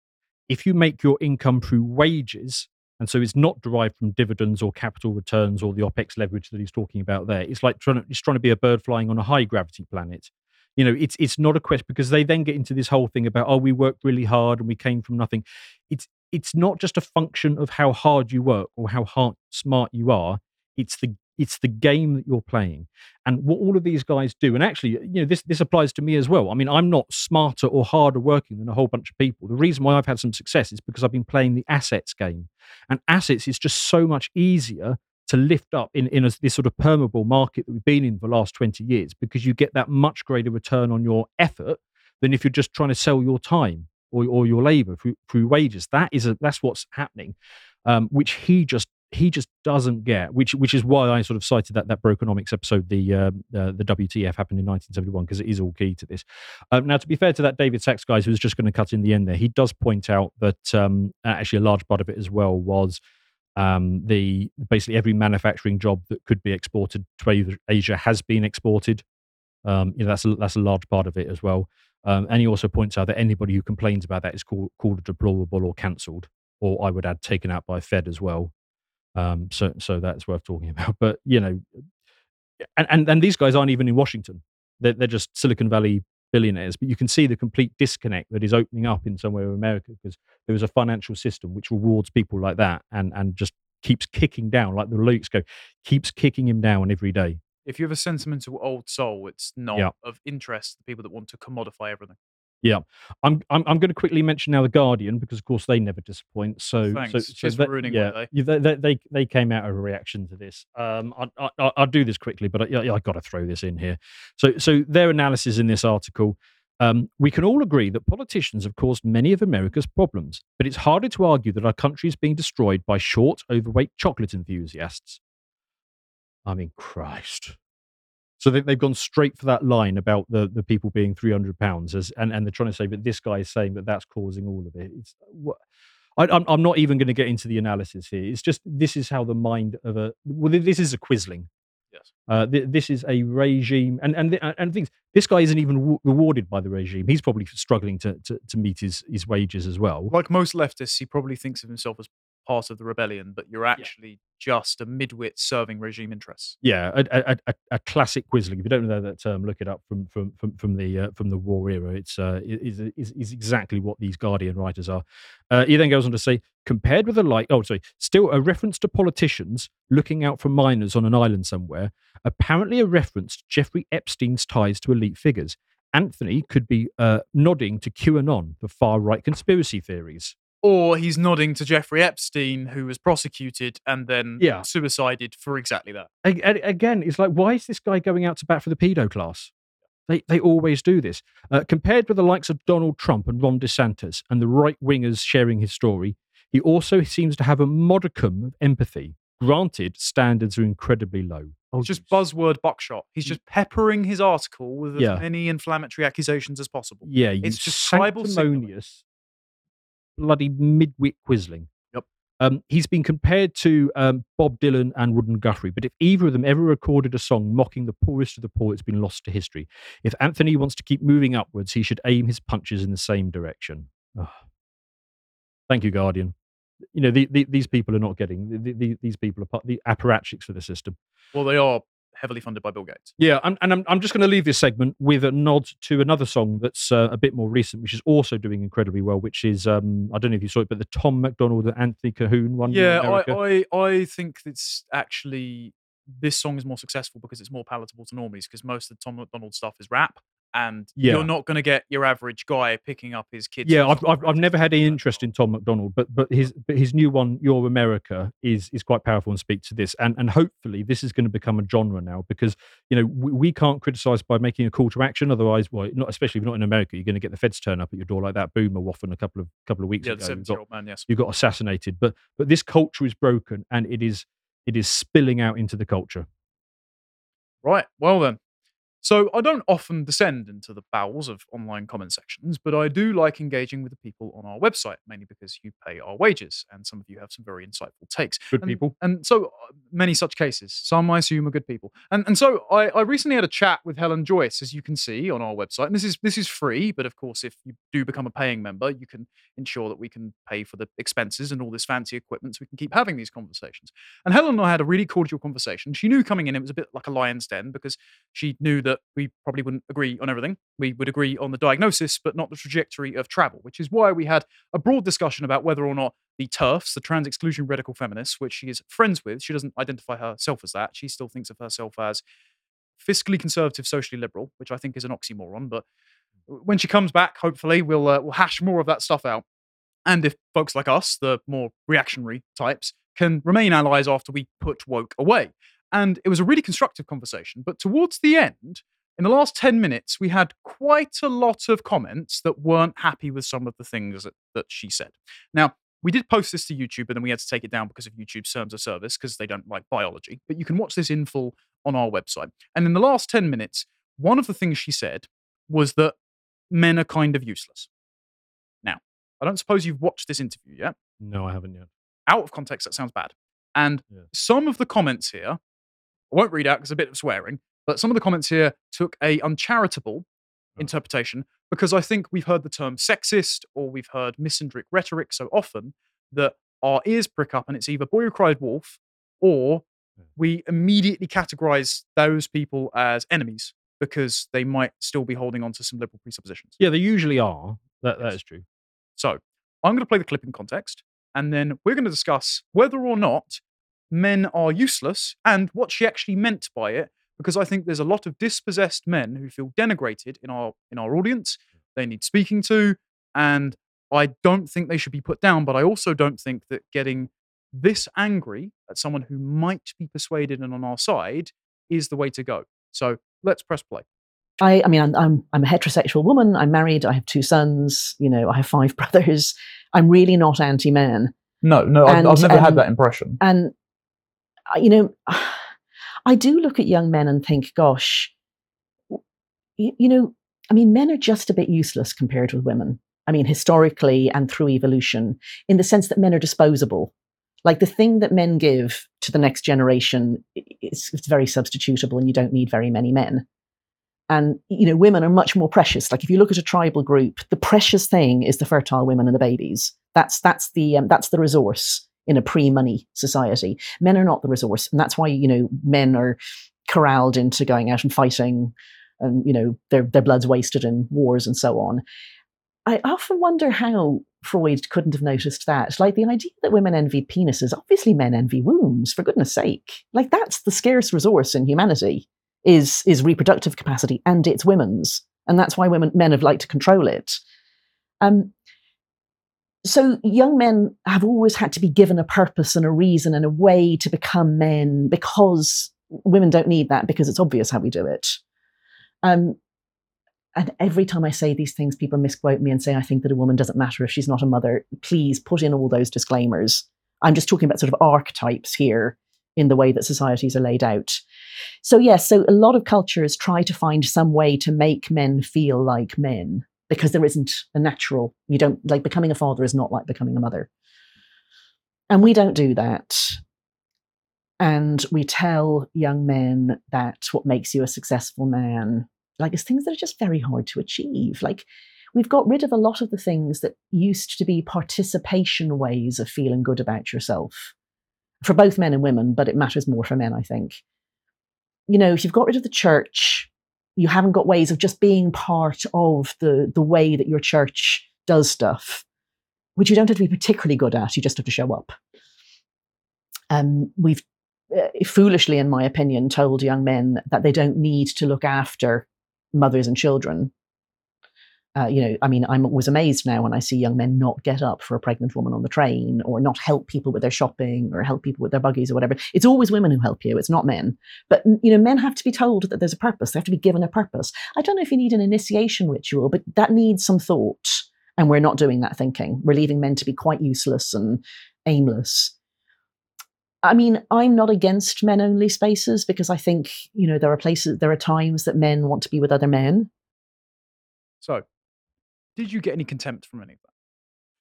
if you make your income through wages, and so it's not derived from dividends or capital returns or the OPEX leverage that he's talking about there, it's like trying to, it's trying to be a bird flying on a high gravity planet. You know, it's it's not a question because they then get into this whole thing about oh we worked really hard and we came from nothing. It's it's not just a function of how hard you work or how hard smart you are. It's the it's the game that you're playing. And what all of these guys do and actually you know this this applies to me as well. I mean i'm not smarter or harder working than a whole bunch of people. The reason why i've had some success is because i've been playing the assets game. And assets is just so much easier to lift up in, in a, this sort of permeable market that we've been in for the last 20 years because you get that much greater return on your effort than if you're just trying to sell your time or, or your labor through, through wages. That is a, that's what's happening um, which he just he just doesn't get, which which is why I sort of cited that that Brokenomics episode, the uh, uh, the WTF happened in 1971, because it is all key to this. Um, now, to be fair to that David Sacks guy, who was just going to cut in the end there, he does point out that um, actually a large part of it as well was um, the basically every manufacturing job that could be exported to Asia has been exported. Um, you know, that's a, that's a large part of it as well. Um, and he also points out that anybody who complains about that is called called deplorable or cancelled, or I would add taken out by Fed as well. Um, so so that's worth talking about. But you know, and and, and these guys aren't even in Washington. They're, they're just Silicon Valley billionaires. But you can see the complete disconnect that is opening up in somewhere in America because there is a financial system which rewards people like that and and just keeps kicking down, like the lyrics go, keeps kicking him down every day. If you have a sentimental old soul, it's not Yeah. of interest to people that want to commodify everything. Yeah, I'm I'm, I'm going to quickly mention now the Guardian because of course they never disappoint. So so, Thanks. so for that- ruining yeah, they, they they they came out of a reaction to this. Um, I, I, I- I'll do this quickly, but I, yeah, I got to throw this in here. So so their analysis in this article. Um, we can all agree that politicians have caused many of America's problems, but it's harder to argue that our country is being destroyed by short, overweight chocolate enthusiasts. I mean, Christ. So they, they've gone straight for that line about the, the people being 300 pounds as, and, and they're trying to say, but this guy is saying that that's causing all of it. It's what, I, I'm, I'm not even going to get into the analysis here. It's just, this is how the mind of a, well, this is a quisling. Yes. Uh, th- this is a regime, and and th- and things. This guy isn't even w- rewarded by the regime. He's probably struggling to, to, to meet his, his wages as well. Like most leftists, he probably thinks of himself as part of the rebellion, but you're actually just a midwit serving regime interests. Yeah, a, a, a, a classic quisling. If you don't know that term, look it up from from from, from the uh, from the war era. It's uh, is, is is exactly what these Guardian writers are. Uh, he then goes on to say, compared with the like, oh sorry, still a reference to politicians looking out for minors on an island somewhere. Apparently, a reference to Jeffrey Epstein's ties to elite figures. Anthony could be uh, nodding to QAnon, the far right conspiracy theories. Or he's nodding to Jeffrey Epstein, who was prosecuted and then Yeah. suicided for exactly that. A- a- Again, it's like, why is this guy going out to bat for the pedo class? They, they always do this. Uh, compared with the likes of Donald Trump and Ron DeSantis and the right wingers sharing his story, he also seems to have a modicum of empathy. Granted, standards are incredibly low. It's just buzzword buckshot. He's just peppering his article with as Yeah. many inflammatory accusations as possible. Yeah, you It's just tribal sanctimonious, bloody midwit quisling. Yep. Um, he's been compared to um, Bob Dylan and Woody Guthrie, but if either of them ever recorded a song mocking the poorest of the poor, it's been lost to history. If Anthony wants to keep moving upwards, he should aim his punches in the same direction. Thank you, Guardian. You know, the, the, these people are not getting, the, the, these people are part, the apparatchiks for the system. Well, they are heavily funded by Bill Gates. Yeah, and, and I'm, I'm just going to leave this segment with a nod to another song that's uh, a bit more recent, which is also doing incredibly well, which is, um, I don't know if you saw it, but the Tom MacDonald and Anthony Calhoun one. Yeah, I, I, I think it's actually this song is more successful because it's more palatable to normies because most of the Tom MacDonald stuff is rap. And Yeah. you're not going to get your average guy picking up his kids. yeah, I've, I've, I've never had any interest in Tom MacDonald, but but his but his new one, Your America, is is quite powerful and speak to this, and and hopefully this is going to become a genre now because you know we, we can't criticize by making a call to action, otherwise, well, not especially if you're not in America, you're going to get the feds turn up at your door like that boomer waffling a couple of couple of weeks Yeah, the ago. You've 70 year got- old man, yes. you got assassinated but but this culture is broken and it is it is spilling out into the culture Right. Well, then. So I don't often descend into the bowels of online comment sections, but I do like engaging with the people on our website, mainly because you pay our wages, and some of you have some very insightful takes. Good and, people. And so uh, many such cases. Some I assume are good people. And and so I, I recently had a chat with Helen Joyce, as you can see on our website. And this is this is free, but of course, if you do become a paying member, you can ensure that we can pay for the expenses and all this fancy equipment so we can keep having these conversations. And Helen and I had a really cordial conversation. She knew coming in it was a bit like a lion's den because she knew that we probably wouldn't agree on everything. We would agree on the diagnosis, but not the trajectory of travel, which is why we had a broad discussion about whether or not the TERFs, the trans exclusion radical feminists, which she is friends with, she doesn't identify herself as that. She still thinks of herself as fiscally conservative, socially liberal, which I think is an oxymoron. But when she comes back, hopefully, we'll uh, we'll hash more of that stuff out. And if folks like us, the more reactionary types, can remain allies after we put woke away. And it was a really constructive conversation. But towards the end, in the last 10 minutes, we had quite a lot of comments that weren't happy with some of the things that, that she said. Now, we did post this to YouTube, and then we had to take it down because of YouTube's terms of service because they don't like biology. But you can watch this in full on our website. And in the last 10 minutes, one of the things she said was that men are kind of useless. Now, I don't suppose you've watched this interview yet. no i haven't yet Out of context, that sounds bad. And Yeah. some of the comments here, I won't read out because a bit of swearing, but some of the comments here took a uncharitable hmm. interpretation because I think we've heard the term sexist or we've heard misandric rhetoric so often that our ears prick up and it's either boy who cried wolf or hmm. we immediately categorize those people as enemies because they might still be holding on to some liberal presuppositions. yeah they usually are that that Yes. is true So I'm going to play the clip in context, and then we're going to discuss whether or not men are useless and what she actually meant by it. Because I think there's a lot of dispossessed men who feel denigrated in our in our audience. They need speaking to, and I don't think they should be put down. But I also don't think that getting this angry at someone who might be persuaded and on our side is the way to go. So let's press play. I, I mean, I'm, I'm, I'm a heterosexual woman. I'm married. I have two sons. You know, I have five brothers. I'm really not anti-man. No, no, I've- I've never had um, that impression. And, you know, I do look at young men and think, gosh, you, you know, I mean, men are just a bit useless compared with women. I mean, historically and through evolution, in the sense that men are disposable. Like the thing that men give to the next generation, it's, it's very substitutable and you don't need very many men. And, you know, women are much more precious. Like if you look at a tribal group, the precious thing is the fertile women and the babies. That's, that's, the, um, that's the resource in a pre-money society. Men are not the resource. And that's why, you know, men are corralled into going out and fighting and, you know, their, their blood's wasted in wars and so on. I often wonder how Freud couldn't have noticed that. Like the idea that women envied penises, obviously men envy wombs, for goodness sake. Like that's the scarce resource in humanity is is reproductive capacity and it's women's. and that's why women men have liked to control it. Um, so young men have always had to be given a purpose and a reason and a way to become men because women don't need that because it's obvious how we do it. Um, and every time I say these things, people misquote me and say I think that a woman doesn't matter if she's not a mother. Please put in all those disclaimers. I'm just talking about sort of archetypes here in the way that societies are laid out. So yes, so a lot of cultures try to find some way to make men feel like men because there isn't a natural, you don't like becoming a father is not like becoming a mother. And we don't do that. And we tell young men that what makes you a successful man, like, is things that are just very hard to achieve. Like, we've got rid of a lot of the things that used to be participation ways of feeling good about yourself for both men and women, but it matters more for men, I think. You know, if you've got rid of the church, you haven't got ways of just being part of the the way that your church does stuff, which you don't have to be particularly good at. You just have to show up. Um, we've uh, foolishly, in my opinion, told young men that they don't need to look after mothers and children. Uh, you know, I mean, I'm always amazed now when I see young men not get up for a pregnant woman on the train or not help people with their shopping or help people with their buggies or whatever. It's always women who help you. It's not men. But, you know, men have to be told that there's a purpose. They have to be given a purpose. I don't know if you need an initiation ritual, but that needs some thought. And we're not doing that thinking. We're leaving men to be quite useless and aimless. I mean, I'm not against men only spaces because I think, you know, there are places, there are times that men want to be with other men. So, did you get any contempt from any of that?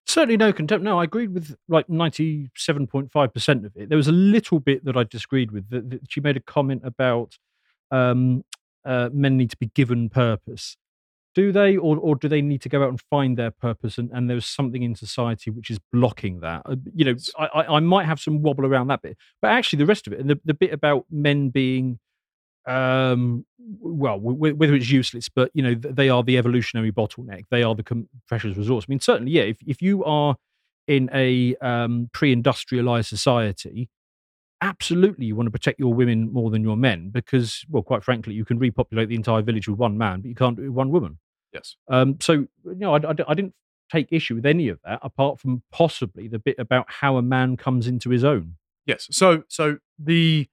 Certainly no contempt. No, I agreed with like ninety-seven point five percent of it. There was a little bit that I disagreed with. That, that she made a comment about um, uh, men need to be given purpose. Do they, or or do they need to go out and find their purpose? And, and there's something in society which is blocking that. Uh, you know, I, I I might have some wobble around that bit, but actually the rest of it and the, the bit about men being um well w- whether it's useless but you know they are the evolutionary bottleneck they are the com- precious resource i mean certainly yeah if, if you are in a um, pre-industrialized society absolutely you want to protect your women more than your men because well quite frankly you can repopulate the entire village with one man but you can't do it with one woman Yes. um so you know I, I, I didn't take issue with any of that apart from possibly the bit about how a man comes into his own Yes. So so the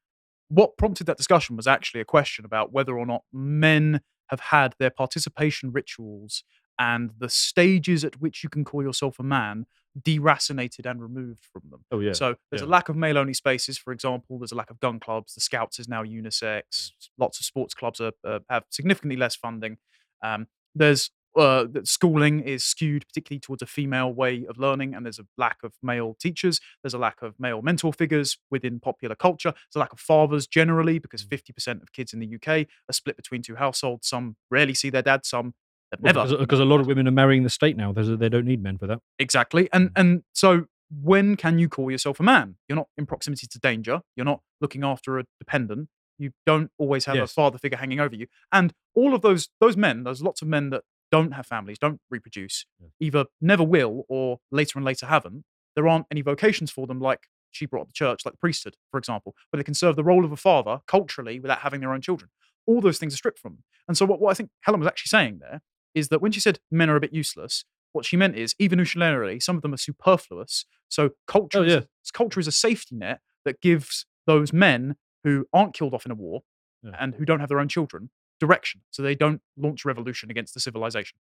what prompted that discussion was actually a question about whether or not men have had their participation rituals and the stages at which you can call yourself a man deracinated and removed from them. oh yeah So there's yeah. a lack of male only spaces, for example. There's a lack of gun clubs. The Scouts is now unisex. Lots of sports clubs are, uh, have significantly less funding. Um, there's uh, that schooling is skewed particularly towards a female way of learning, and there's a lack of male teachers. There's a lack of male mentor figures within popular culture. There's a lack of fathers generally because mm. 50% of kids in the UK are split between two households. Some rarely see their dad. Some have never because, because uh, a lot of women are marrying the state now There's they don't need men for that Exactly. And mm. and so when can you call yourself a man? You're not in proximity to danger. You're not looking after a dependent. You don't always have a father figure hanging over you. And all of those those men, there's lots of men that don't have families, don't reproduce, either never will or later and later haven't. There aren't any vocations for them like she brought up the church, like the priesthood, for example, where they can serve the role of a father culturally without having their own children. All those things are stripped from them. And so what, what I think Helen was actually saying there is that when she said men are a bit useless, what she meant is evolutionarily, some of them are superfluous. So culture, Oh, is, yeah. a- culture is a safety net that gives those men who aren't killed off in a war Yeah. and who don't have their own children direction, so they don't launch revolution against the civilization.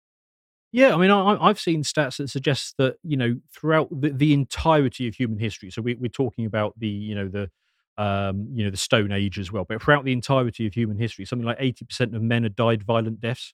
Yeah, I mean, I, I've seen stats that suggest that you know throughout the, the entirety of human history. So we, we're talking about the you know the um, you know the Stone Age as well, but throughout the entirety of human history, something like eighty percent of men had died violent deaths.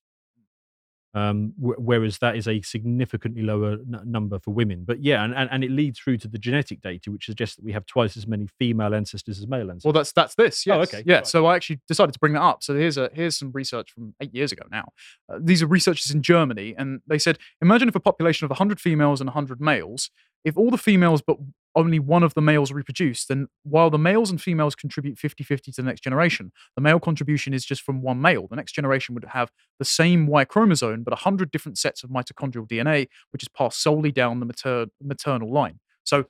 Um, wh- whereas that is a significantly lower n- number for women. But yeah, and, and, and it leads through to the genetic data, which suggests that we have twice as many female ancestors as male ancestors. Well, that's that's this. Yes. Oh, okay, Yeah. right. So I actually decided to bring that up. So here's a here's some research from eight years ago now. Uh, these are researchers in Germany, and they said, imagine if a population of 100 females and 100 males, if all the females but only one of the males reproduce, then while the males and females contribute 50-50 to the next generation, the male contribution is just from one male. The next generation would have the same Y chromosome, but 100 different sets of mitochondrial DNA, which is passed solely down the mater- maternal line. So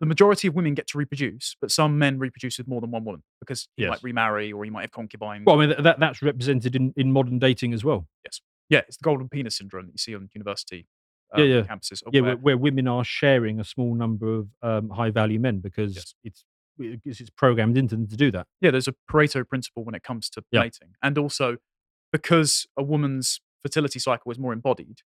the majority of women get to reproduce, but some men reproduce with more than one woman because he Yes. might remarry or he might have concubines. well, I mean, that that's represented in, in modern dating as well. Yes. Yeah, it's the golden penis syndrome that you see on university Yeah, um, yeah. campuses. Yeah, where- where, women are sharing a small number of um, high value men because Yes. it's it's it's programmed into them to do that. yeah, there's a Pareto principle when it comes to Yeah. mating, and also because a woman's fertility cycle is more embodied,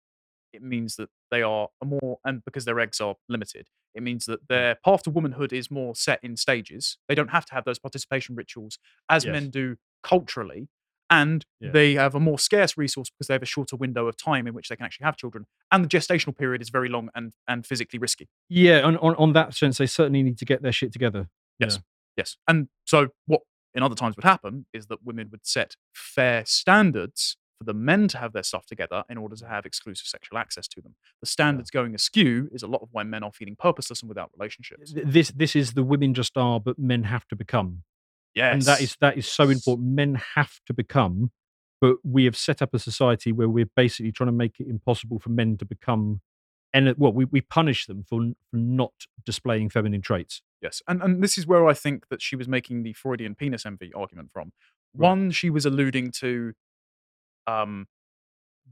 it means that they are a more, and because their eggs are limited, it means that their path to womanhood is more set in stages. They don't have to have those participation rituals as Yes. men do culturally, and Yeah. they have a more scarce resource because they have a shorter window of time in which they can actually have children, and the gestational period is very long and and physically risky. Yeah, on, on on that sense, they certainly need to get their shit together. Yes. Yes. And so what in other times would happen is that women would set fair standards for the men to have their stuff together in order to have exclusive sexual access to them. The standards going askew is a lot of why men are feeling purposeless and without relationships. This this is the women just are, but men have to become. Yes. and that is that is so important. Men have to become, but we have set up a society where we're basically trying to make it impossible for men to become. And well, we, we punish them for, for not displaying feminine traits. Yes, and and this is where I think that she was making the Freudian penis envy argument from. One, she was alluding to um,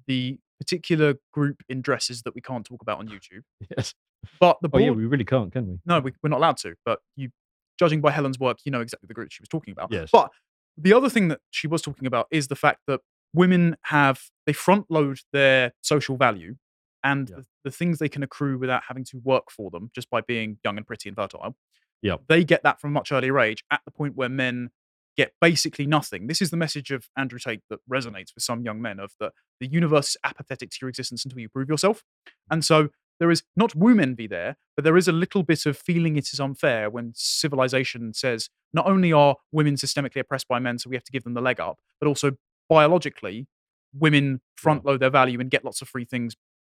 the particular group in dresses that we can't talk about on YouTube. Yes. But the Oh yeah, we really can't, can we? no, we, we're not allowed to. But you, judging by Helen's work, you know exactly the group she was talking about. Yes. But the other thing that she was talking about is the fact that women have they front load their social value and Yeah. the, the things they can accrue without having to work for them just by being young and pretty and fertile. Yeah. They get that from a much earlier age at the point where men get basically nothing. This is the message of Andrew Tate that resonates with some young men of that the universe is apathetic to your existence until you prove yourself. Mm. And so there is not womb envy there, but there is a little bit of feeling it is unfair when civilization says not only are women systemically oppressed by men, so we have to give them the leg up, but also biologically, women front load their value and get lots of free things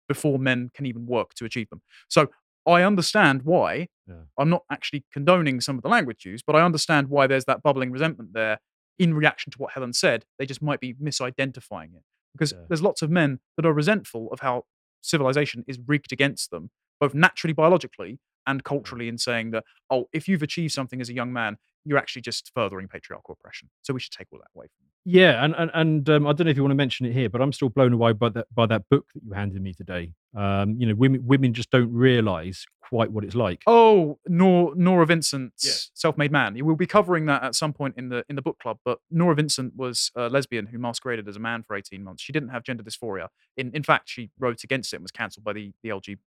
before men can even work to achieve them. So I understand why. Yeah. I'm not actually condoning some of the language used, but I understand why there's that bubbling resentment there in reaction to what Helen said. They just might be misidentifying it because Yeah. there's lots of men that are resentful of how civilization is rigged against them, both naturally, biologically, and culturally, in saying that, oh, if you've achieved something as a young man, you're actually just furthering patriarchal oppression. So we should take all that away from you. Yeah, and and, and um, I don't know if you want to mention it here, but I'm still blown away by that by that book that you handed me today. Um, you know, women women just don't realise quite what it's like. Oh, Nor, Nora Vincent's Yeah. Self-Made Man. We'll be covering that at some point in the in the book club. But Nora Vincent was a lesbian who masqueraded as a man for 18 months. She didn't have gender dysphoria. In in fact, she wrote against it and was cancelled by the, the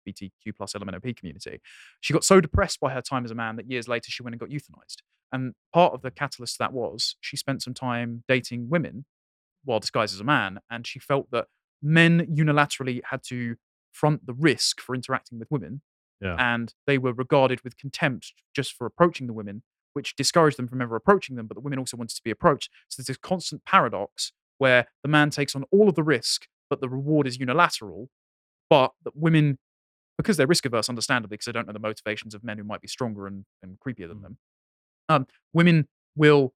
LGBTQ plus LMNOP community. She got so depressed by her time as a man that years later she went and got euthanized. And part of the catalyst that was she spent some time dating women while disguised as a man, and she felt that men unilaterally had to front the risk for interacting with women Yeah. and they were regarded with contempt just for approaching the women, which discouraged them from ever approaching them. But the women also wanted to be approached. So there's this constant paradox where the man takes on all of the risk, but the reward is unilateral. But that women, because they're risk averse, understandably, because they don't know the motivations of men who might be stronger and, and creepier than them, um, women will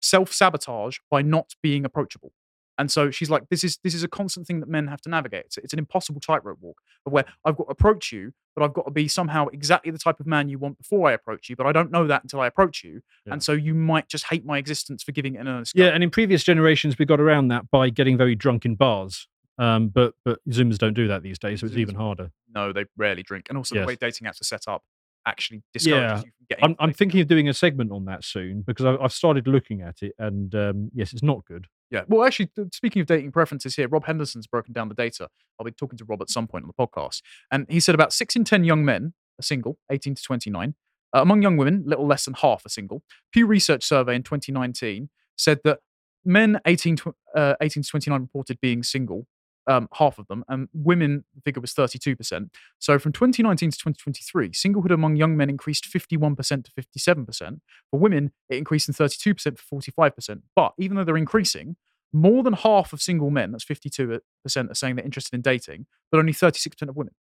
self sabotage by not being approachable. And so she's like, this is this is a constant thing that men have to navigate. It's, it's an impossible tightrope walk of where I've got to approach you, but I've got to be somehow exactly the type of man you want before I approach you, but I don't know that until I approach you. Yeah. And so you might just hate my existence for giving it an earnest. Yeah, and in previous generations, we got around that by getting very drunk in bars. Um, but but Zoomers don't do that these days, so it's Zoomers even harder. No, they rarely drink. And also Yes. the way dating apps are set up actually discourages Yeah, you from getting I'm, I'm thinking of doing a segment on that soon because I've, I've started looking at it, and um, yes, it's not good. Yeah. Well, actually, speaking of dating preferences here, Rob Henderson's broken down the data. I'll be talking to Rob at some point on the podcast. And he said about six in 10 young men are single, 18 to 29. Uh, among young women, little less than half are single. Pew Research survey in 2019 said that men 18 to, uh, 18 to 29 reported being single, um, half of them, and women, the figure was 32%. So from 2019 to 2023, singlehood among young men increased 51% to 57%. For women, it increased from 32% to 45%. But even though they're increasing, more than half of single men, that's 52%, are saying they're interested in dating, but only 36% of women.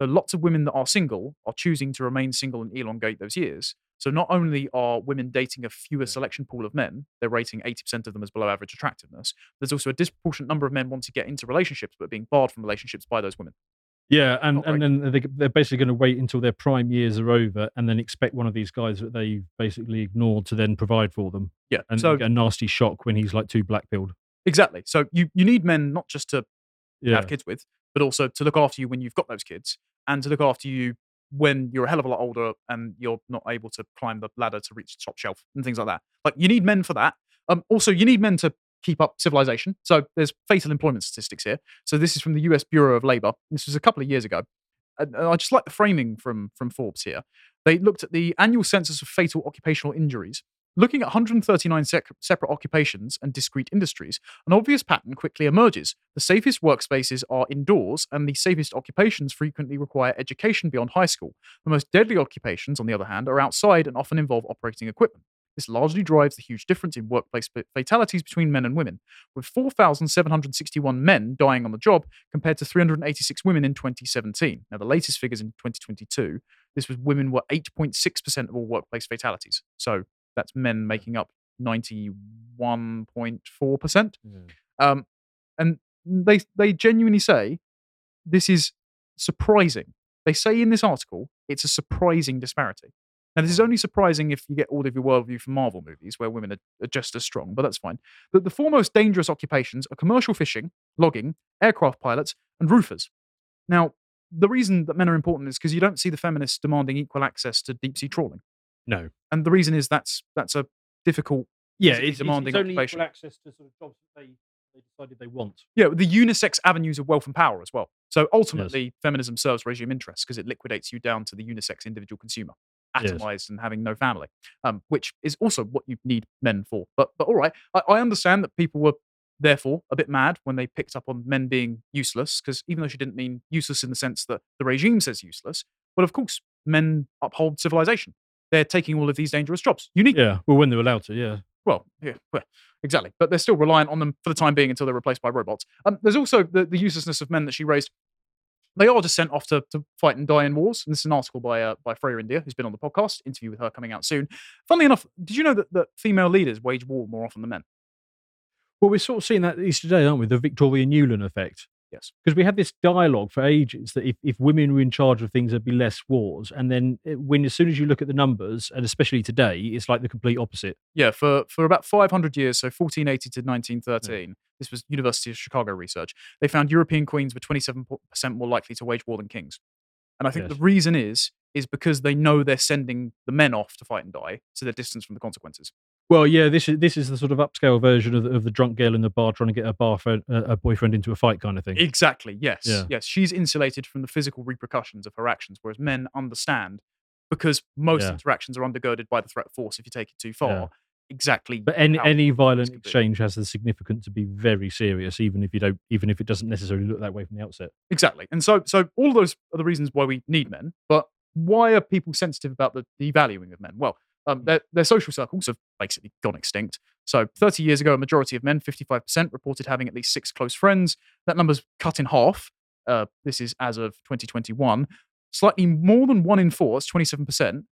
So lots of women that are single are choosing to remain single and elongate those years. So not only are women dating a fewer selection pool of men, they're rating 80% of them as below average attractiveness. There's also a disproportionate number of men want to get into relationships but are being barred from relationships by those women. Yeah, and, Not and then they, they're basically going to wait until their prime years are over and then expect one of these guys that they basically ignored to then provide for them. Yeah. And so get a nasty shock when he's like too black pilled. Exactly. So you you need men not just to Yeah. have kids with, but also to look after you when you've got those kids, and to look after you when you're a hell of a lot older and you're not able to climb the ladder to reach the top shelf and things like that. Like you need men for that. Um, also, you need men to keep up civilization. So there's fatal employment statistics here. So this is from the U.S. Bureau of Labor. This was a couple of years ago. And I just like the framing from from Forbes here. They looked at the annual census of fatal occupational injuries. Looking at 139 sec- separate occupations and discrete industries, an obvious pattern quickly emerges. The safest workspaces are indoors, and the safest occupations frequently require education beyond high school. The most deadly occupations, on the other hand, are outside and often involve operating equipment. This largely drives the huge difference in workplace fatalities between men and women, with 4,761 men dying on the job compared to 386 women in 2017. Now, the latest figures in 2022, this was women were 8.6% of all workplace fatalities. So that's men making up 91.4%. Um, and they they genuinely say this is surprising. They say in this article it's a surprising disparity. Now, this is only surprising if you get all of your worldview from Marvel movies, where women are, are just as strong, but that's fine. But the four most dangerous occupations are commercial fishing, logging, aircraft pilots, and roofers. Now, the reason that men are important is because you don't see the feminists demanding equal access to deep sea trawling, No. and the reason is that's that's a difficult, Yeah, it's, demanding it's only occupation. equal access to sort of jobs that they, they decided they want. Yeah, the unisex avenues of wealth and power as well. So ultimately, feminism serves regime interests because it liquidates you down to the unisex individual consumer, Yes. atomized and having no family, um, which is also what you need men for. But but all right, I, I understand that people were therefore a bit mad when they picked up on men being useless because even though she didn't mean useless in the sense that the regime says useless, well, of course, men uphold civilization. They're taking all of these dangerous jobs. Need Yeah. Well, when they're allowed to, yeah. well, yeah, well, exactly. But they're still reliant on them for the time being until they're replaced by robots. Um, there's also the, the uselessness of men that she raised. They are just sent off to, to fight and die in wars. And this is an article by uh, by Freya India, who's been on the podcast. Interview with her coming out soon. Funnily enough, did you know that, that female leaders wage war more often than men? Well, we're sort of seeing that these today, aren't we? The Victoria Nuland effect. Yes. Because we had this dialogue for ages that if, if women were in charge of things, there'd be less wars. And then eh, when as soon as you look at the numbers, and especially today, it's like the complete opposite. Yeah, for, for about 500 years, so 1480 to 1913, this was University of Chicago research, they found European queens were 27% more likely to wage war than kings. And I think Yes. the reason is is because they know they're sending the men off to fight and die, so they're distanced from the consequences. Well, yeah, this is this is the sort of upscale version of the, of the drunk girl in the bar trying to get her bar friend, uh, a boyfriend into a fight kind of thing. Exactly. Yes. Yeah. Yes. She's insulated from the physical repercussions of her actions, whereas men understand because most Yeah. interactions are undergirded by the threat of force if you take it too far. Yeah. Exactly. But any any violent exchange has the significance to be very serious, even if you don't, even if it doesn't necessarily look that way from the outset. Exactly. And so so all those are the reasons why we need men. But why are people sensitive about the devaluing of men? Well. Um, their, their social circles have basically gone extinct. So 30 years ago, a majority of men, 55%, reported having at least six close friends. That number's cut in half. Uh, this is as of 2021. Slightly more than one in four, it's 27%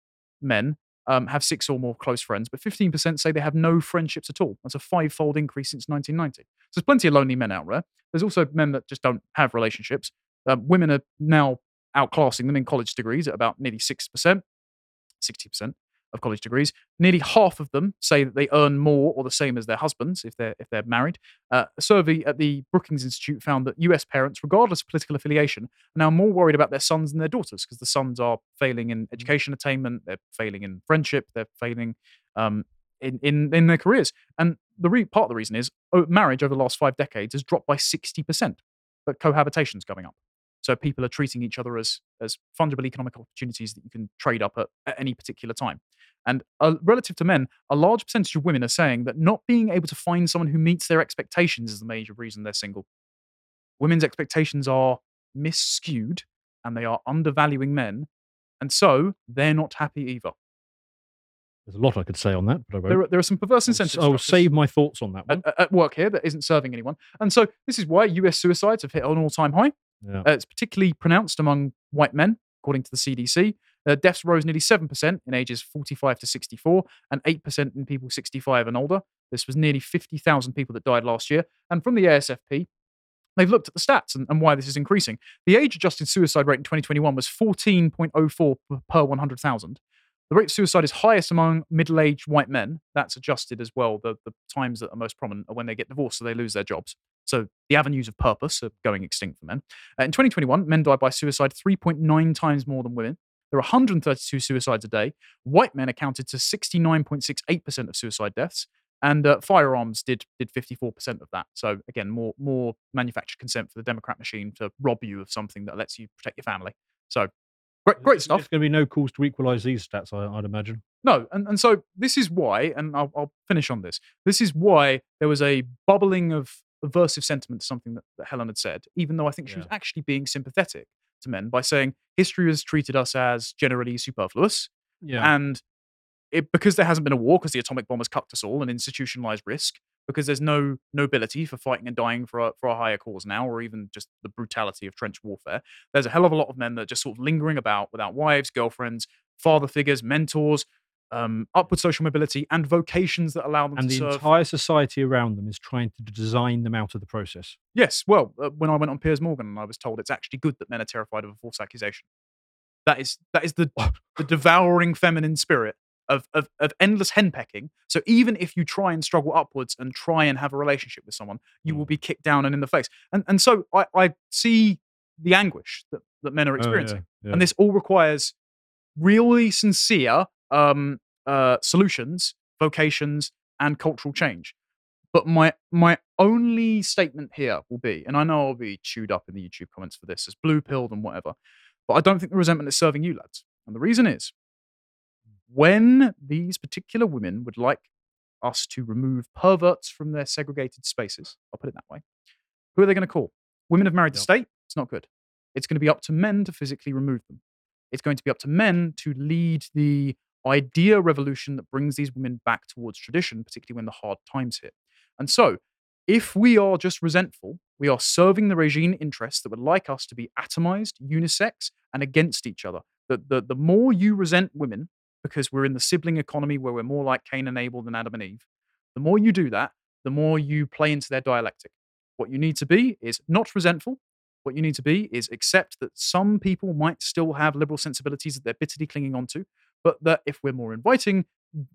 men, um, have six or more close friends, but 15% say they have no friendships at all. That's a five fold increase since 1990. So there's plenty of lonely men out there. There's also men that just don't have relationships. Um, women are now outclassing them in college degrees at about nearly 6%, 60% of college degrees. Nearly half of them say that they earn more or the same as their husbands if they're if they're married. Uh, a survey at the Brookings Institute found that U.S. parents, regardless of political affiliation, are now more worried about their sons than their daughters because the sons are failing in education attainment, they're failing in friendship, they're failing um, in, in in their careers. And the re- part of the reason is marriage over the last five decades has dropped by sixty percent, but cohabitation's going up. So people are treating each other as as fungible economic opportunities that you can trade up at, at any particular time. And uh, relative to men, a large percentage of women are saying that not being able to find someone who meets their expectations is the major reason they're single. Women's expectations are misskewed and they are undervaluing men, and so they're not happy either. There's a lot I could say on that, but I won't. There are, there are some perverse incentives. I'll save my thoughts on that one. at, at work here that isn't serving anyone. And so this is why US suicides have hit an all time high. Yeah. Uh, it's particularly pronounced among white men, according to the CDC. Uh, deaths rose nearly 7% in ages 45 to 64 and 8% in people 65 and older. This was nearly 50,000 people that died last year. And from the ASFP, they've looked at the stats and, and why this is increasing. The age adjusted suicide rate in 2021 was 14.04 per- per 100,000. The rate of suicide is highest among middle aged white men. That's adjusted as well. The, the times that are most prominent are when they get divorced, so they lose their jobs. So the avenues of purpose are going extinct for men. Uh, in 2021, men died by suicide 3.9 times more than women. There are 132 suicides a day. White men accounted to 69.68% of suicide deaths, and uh, firearms did did 54% of that. So again, more more manufactured consent for the Democrat machine to rob you of something that lets you protect your family. So great, great stuff. There's going to be no cause to equalise these stats, I, I'd imagine. No, and, and so this is why, and I'll, I'll finish on this. This is why there was a bubbling of aversive sentiment to something that, that Helen had said, even though I think she was actually being sympathetic to men by saying history has treated us as generally superfluous. Yeah. And it, because there hasn't been a war, because the atomic bomb has cucked us all and institutionalized risk, because there's no nobility for fighting and dying for a, for a higher cause now, or even just the brutality of trench warfare, there's a hell of a lot of men that are just sort of lingering about without wives, girlfriends, father figures, mentors, um, upward social mobility, and vocations that allow them to and the serve. entire society around them is trying to design them out of the process. Yes, well, uh, when I went on Piers Morgan, and I was told it's actually good that men are terrified of a false accusation. That is that is the the devouring feminine spirit of, of of endless henpecking. So even if you try and struggle upwards and try and have a relationship with someone, you will Mm. be kicked down and in the face. And and so I, I see the anguish that, that men are Oh, yeah, experiencing. yeah. And this all requires really sincere um, uh, solutions, vocations, and cultural change. But my my only statement here will be, and I know I'll be chewed up in the YouTube comments for this as blue pilled and whatever, but I don't think the resentment is serving you lads. And the reason is when these particular women would like us to remove perverts from their segregated spaces, I'll put it that way, who are they going to call? Women have married the state? It's not good. It's going to be up to men to physically remove them. It's going to be up to men to lead the idea revolution that brings these women back towards tradition, particularly when the hard times hit. And so, if we are just resentful, we are serving the regime interests that would like us to be atomized, unisex, and against each other. The, the, the more you resent women, because we're in the sibling economy where we're more like Cain and Abel than Adam and Eve, the more you do that, the more you play into their dialectic. What you need to be is not resentful. What you need to be is accept that some people might still have liberal sensibilities that they're bitterly clinging onto, but that if we're more inviting,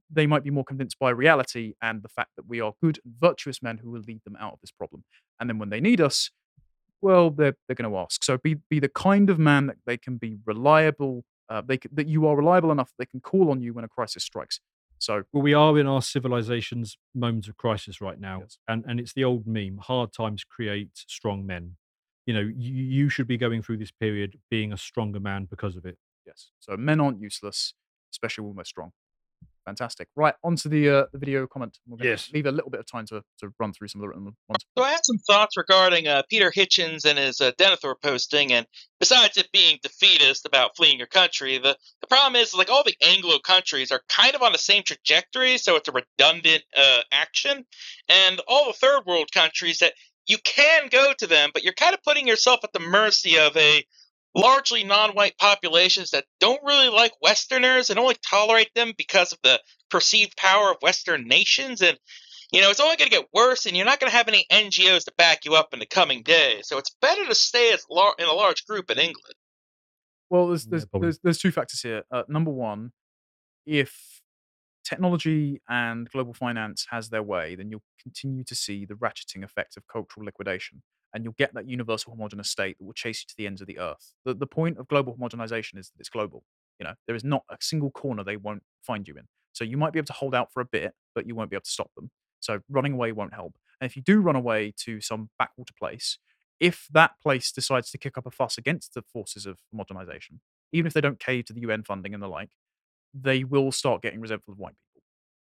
they might be more convinced by reality and the fact that we are good and virtuous men who will lead them out of this problem. And then when they need us, well, they're, they're going to ask. So be, be the kind of man that they can be reliable, uh, they, that you are reliable enough they can call on you when a crisis strikes. So Well, we are in our civilization's moments of crisis right now, and and it's the old meme: hard times create strong men. You know, you, you should be going through this period being a stronger man because of it. Yes. So men aren't useless, especially when we're strong. Fantastic. Right, onto the uh, the video comment. We're going Yes. leave a little bit of time to, to run through some of the written ones. So I had some thoughts regarding uh, Peter Hitchens and his uh, Denethor posting, and besides it being defeatist about fleeing your country, the, the problem is like all the Anglo countries are kind of on the same trajectory, so it's a redundant uh, action, and all the third world countries that you can go to them, but you're kind of putting yourself at the mercy of a largely non-white populations that don't really like Westerners and only tolerate them because of the perceived power of Western nations and you know, it's only going to get worse, and you're not going to have any NGOs to back you up in the coming days. So it's better to stay as lar- in a large group in England. Well, there's there's, probably. there's there's two factors here. Uh, number one, if technology and global finance has their way, then you'll continue to see the ratcheting effect of cultural liquidation, and you'll get that universal homogenous state that will chase you to the ends of the earth. The the point of global homogenization is that it's global. You know, there is not a single corner they won't find you in. So you might be able to hold out for a bit, but you won't be able to stop them. So running away won't help. And if you do run away to some backwater place, if that place decides to kick up a fuss against the forces of modernization, even if they don't cave to the UN funding and the like, they will start getting resentful of white people.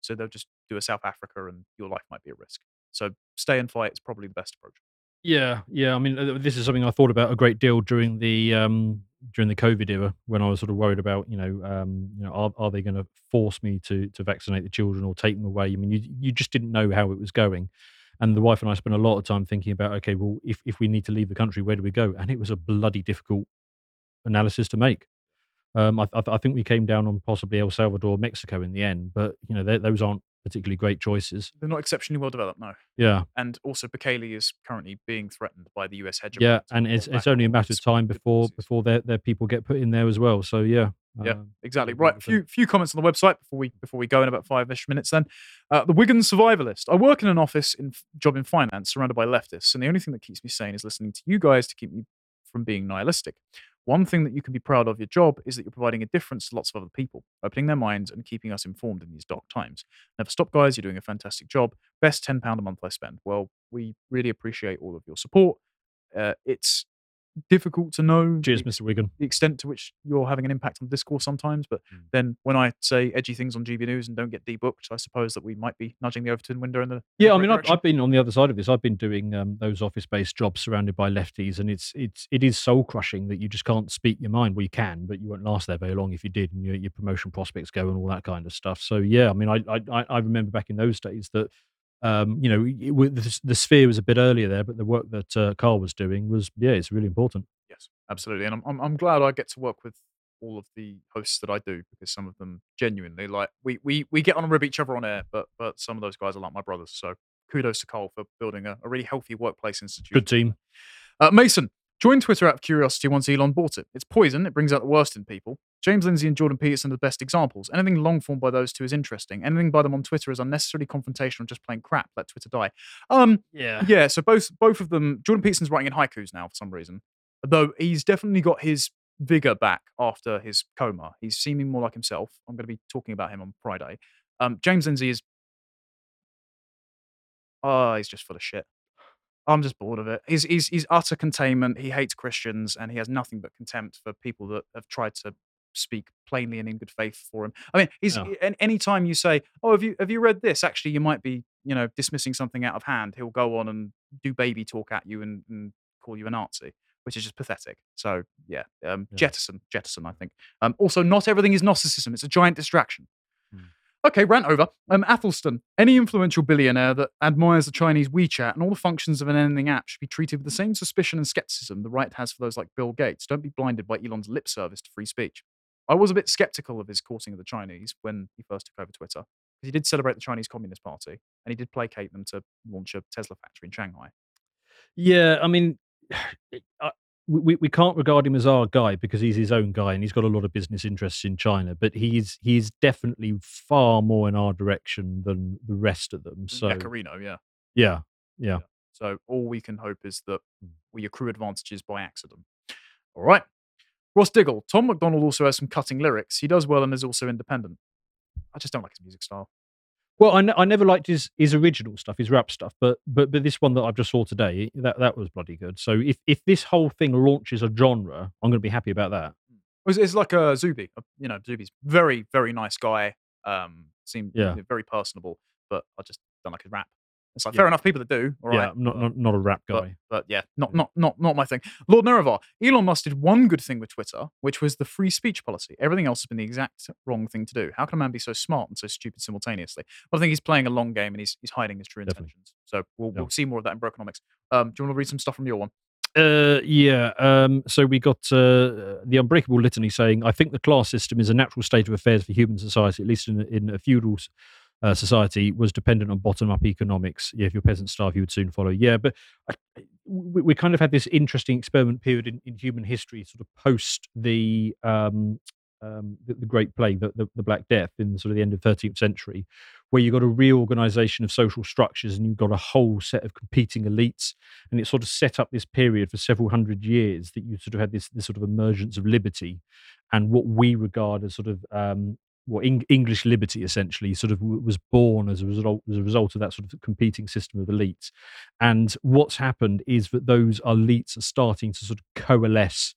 So they'll just do a South Africa and your life might be at risk. So stay and fight is probably the best approach. Yeah, yeah. I mean, uh, this is something I thought about a great deal during the um, during the COVID era when I was sort of worried about, you know, um, you know, are, are they going to force me to to vaccinate the children or take them away? I mean, you you just didn't know how it was going, and the wife and I spent a lot of time thinking about, okay, well, if if we need to leave the country, where do we go? And it was a bloody difficult analysis to make. Um, I, I, I think we came down on possibly El Salvador, Mexico in the end, but you know, they, those aren't particularly great choices. They're not exceptionally well developed, no. Yeah, And also, Bukele is currently being threatened by the US hegemony. yeah, and it's it's only a matter of time before before their their people get put in there as well. So yeah, Yeah, um, exactly. Right. Few few comments on the website before we before we go in about five ish minutes. Then, uh, the Wigan Survivalist. I work in an office in job in finance, surrounded by leftists, and the only thing that keeps me sane is listening to you guys to keep me from being nihilistic. One thing that you can be proud of your job is that you're providing a difference to lots of other people, opening their minds and keeping us informed in these dark times. Never stop, guys. You're doing a fantastic job. Best ten pound a month I spend. Well, we really appreciate all of your support. Uh, it's difficult to know cheers, the Mr. Wigan. the extent to which you're having an impact on the discourse sometimes. But Mm. then when I say edgy things on GB News and don't get debooked, I suppose that we might be nudging the Overton window in the in the Yeah, I mean, I've. I've been on the other side of this. I've been doing um, those office-based jobs surrounded by lefties, and it's it's it is soul crushing that you just can't speak your mind. Well, you can, but you won't last there very long if you did, and your, your promotion prospects go and all that kind of stuff. So yeah, I mean, I, I- I remember back in those days that. Um, you know, it, the, the sphere was a bit earlier there, but the work that uh, Carl was doing was, yeah, it's really important. Yes, absolutely. And I'm, I'm I'm glad I get to work with all of the hosts that I do because some of them genuinely like we we we get on rib each other on air, but but some of those guys are like my brothers. So kudos to Carl for building a, a really healthy workplace institution. Good team. Uh, Mason, join Twitter out of curiosity once Elon bought it. It's poison. It brings out the worst in people. James Lindsay and Jordan Peterson are the best examples. Anything long form by those two is interesting. Anything by them on Twitter is unnecessarily confrontational, just plain crap. Let Twitter die. Um, Yeah. yeah. So both both of them. Jordan Peterson's writing in haikus now for some reason, though he's definitely got his vigor back after his coma. He's seeming more like himself. I'm going to be talking about him on Friday. Um, James Lindsay is. Oh, he's just full of shit. I'm just bored of it. He's, he's he's utter containment. He hates Christians and he has nothing but contempt for people that have tried to speak plainly and in good faith for him. I mean, he's and any time you say, "Oh, have you have you read this?" Actually, you might be you know dismissing something out of hand. He'll go on and do baby talk at you and, and call you a Nazi, which is just pathetic. So yeah, um, Yeah. jettison, jettison. I think. Um, also, not everything is narcissism. It's a giant distraction. Hmm. Okay, rant over. Um, Athelston, any influential billionaire that admires the Chinese WeChat and all the functions of an ending app should be treated with the same suspicion and skepticism the right has for those like Bill Gates. Don't be blinded by Elon's lip service to free speech. I was a bit skeptical of his courting of the Chinese when he first took over Twitter, because he did celebrate the Chinese Communist Party and he did placate them to launch a Tesla factory in Shanghai. Yeah, I mean, I- uh, we we can't regard him as our guy because he's his own guy and he's got a lot of business interests in China. But he's he's definitely far more in our direction than the rest of them. So Yaccarino, yeah. yeah, yeah. So all we can hope is that we accrue advantages by accident. All right. Ross Diggle. Tom MacDonald also has some cutting lyrics. He does well and is also independent. I just don't like his music style. Well, I, never liked his his original stuff, his rap stuff, but but but this one that I've just saw today, that that was bloody good. So if if this whole thing launches a genre, I'm going to be happy about that. It's, it's like a Zuby. You know, Zuby's very, very nice guy. Um, seemed Yeah. very personable, but I just don't like his rap. It's like Yeah. fair enough, people that do. All right. yeah, I'm not, not not a rap guy. but yeah, not not not not my thing. Lord Nerevar, Elon Musk did one good thing with Twitter, which was the free speech policy. Everything else has been the exact wrong thing to do. How can a man be so smart and so stupid simultaneously? Well, I think he's playing a long game and he's he's hiding his true Definitely. intentions. So we'll Yeah. we'll see more of that in Brokenomics. Um, do you want to read some stuff from your one? Uh, yeah. Um, so we got uh, the unbreakable litany saying, "I think the class system is a natural state of affairs for human society, at least in, a- in a feudal uh, society, was dependent on bottom-up economics. Yeah, if your peasants starve, you would soon follow. Yeah, but I, we, we kind of had this interesting experiment period in, in human history, sort of post the um, um, the, the Great Plague, the, the, the Black Death, in sort of the end of 13th century, where you got a reorganization of social structures and you've got a whole set of competing elites and it sort of set up this period for several hundred years that you sort of had this this sort of emergence of liberty and what we regard as sort of um Eng- English liberty essentially sort of w- was born as a result as a result of that sort of competing system of elites and what's happened is that those elites are starting to sort of coalesce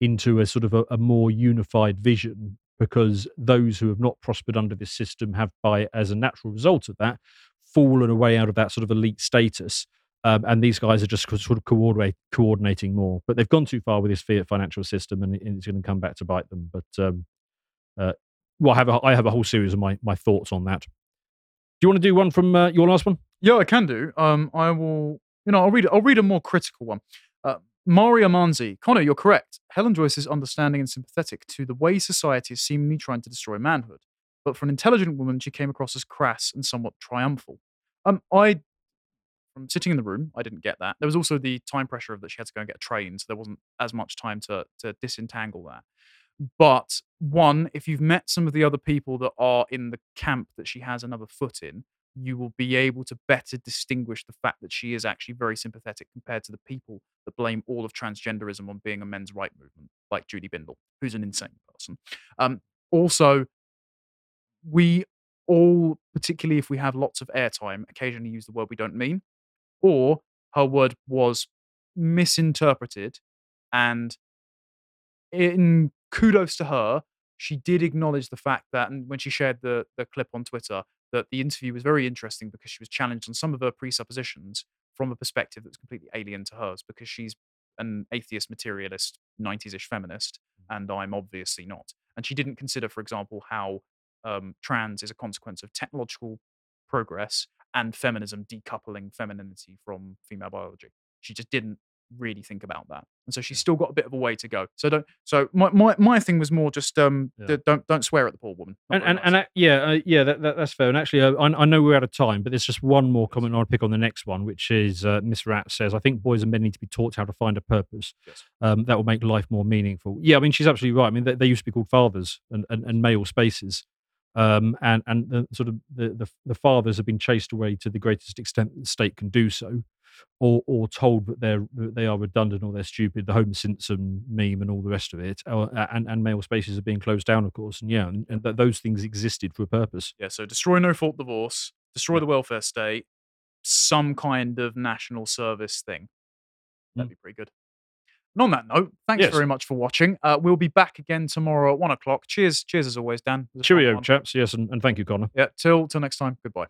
into a sort of a, a more unified vision because those who have not prospered under this system have by as a natural result of that fallen away out of that sort of elite status um, and these guys are just sort of coordinate, coordinating more. But they've gone too far with this fiat financial system, and, and it's going to come back to bite them. But um, uh, well, I have a, I have a whole series of my, my thoughts on that. Do you want to do one from uh, your last one? Yeah, I can do. Um, I will. You know, I'll read. I'll read a more critical one. Uh, Manzi, Connor, you're correct. Helen Joyce is understanding and sympathetic to the way society is seemingly trying to destroy manhood. but for an intelligent woman, she came across as crass and somewhat triumphal. Um, I, from sitting in the room, I didn't get that. There was also the time pressure of that she had to go and get a train, so there wasn't as much time to to disentangle that. But one, if you've met some of the other people that are in the camp that she has another foot in, you will be able to better distinguish the fact that she is actually very sympathetic compared to the people that blame all of transgenderism on being a men's right movement, like Julie Bindel, who's an insane person. Um, also, we all, particularly if we have lots of airtime, occasionally use the word we don't mean, or her word was misinterpreted. And in kudos to her, she did acknowledge the fact that, and when she shared the, the clip on Twitter, that the interview was very interesting because she was challenged on some of her presuppositions from a perspective that's completely alien to hers because she's an atheist materialist 90s-ish feminist and i'm obviously not. And she didn't consider for example how um, trans is a consequence of technological progress and feminism decoupling femininity from female biology. She just didn't really think about that and so she's still got a bit of a way to go so don't so my my, my thing was more just um Yeah. the- don't don't swear at the poor woman Not And and, nice. and yeah, uh, yeah, that, that, that's fair. And actually, uh, I, I know we're out of time, but there's just one more comment I'll pick on the next one, which is uh, Miss Rat says, "I think boys and men need to be taught how to find a purpose. Yes. Um, that will make life more meaningful." Yeah, I mean, she's absolutely right. I mean, they, they used to be called fathers and, and, and male spaces, um, and and the sort of the, the the fathers have been chased away to the greatest extent that the state can do so. Or, or told that they're that they are redundant or they're stupid, the Homer Simpson meme and all the rest of it, uh, and and male spaces are being closed down, of course, and yeah, and, and that those things existed for a purpose. Yeah, so destroy no fault divorce, destroy the welfare state, some kind of national service thing. That'd be pretty good. And on that note, thanks Yes. very much for watching. Uh, we'll be back again tomorrow at one o'clock. Cheers, cheers as always, Dan. Cheerio, chaps. Yes, and, and thank you, Connor. Yeah, till till next time. Goodbye.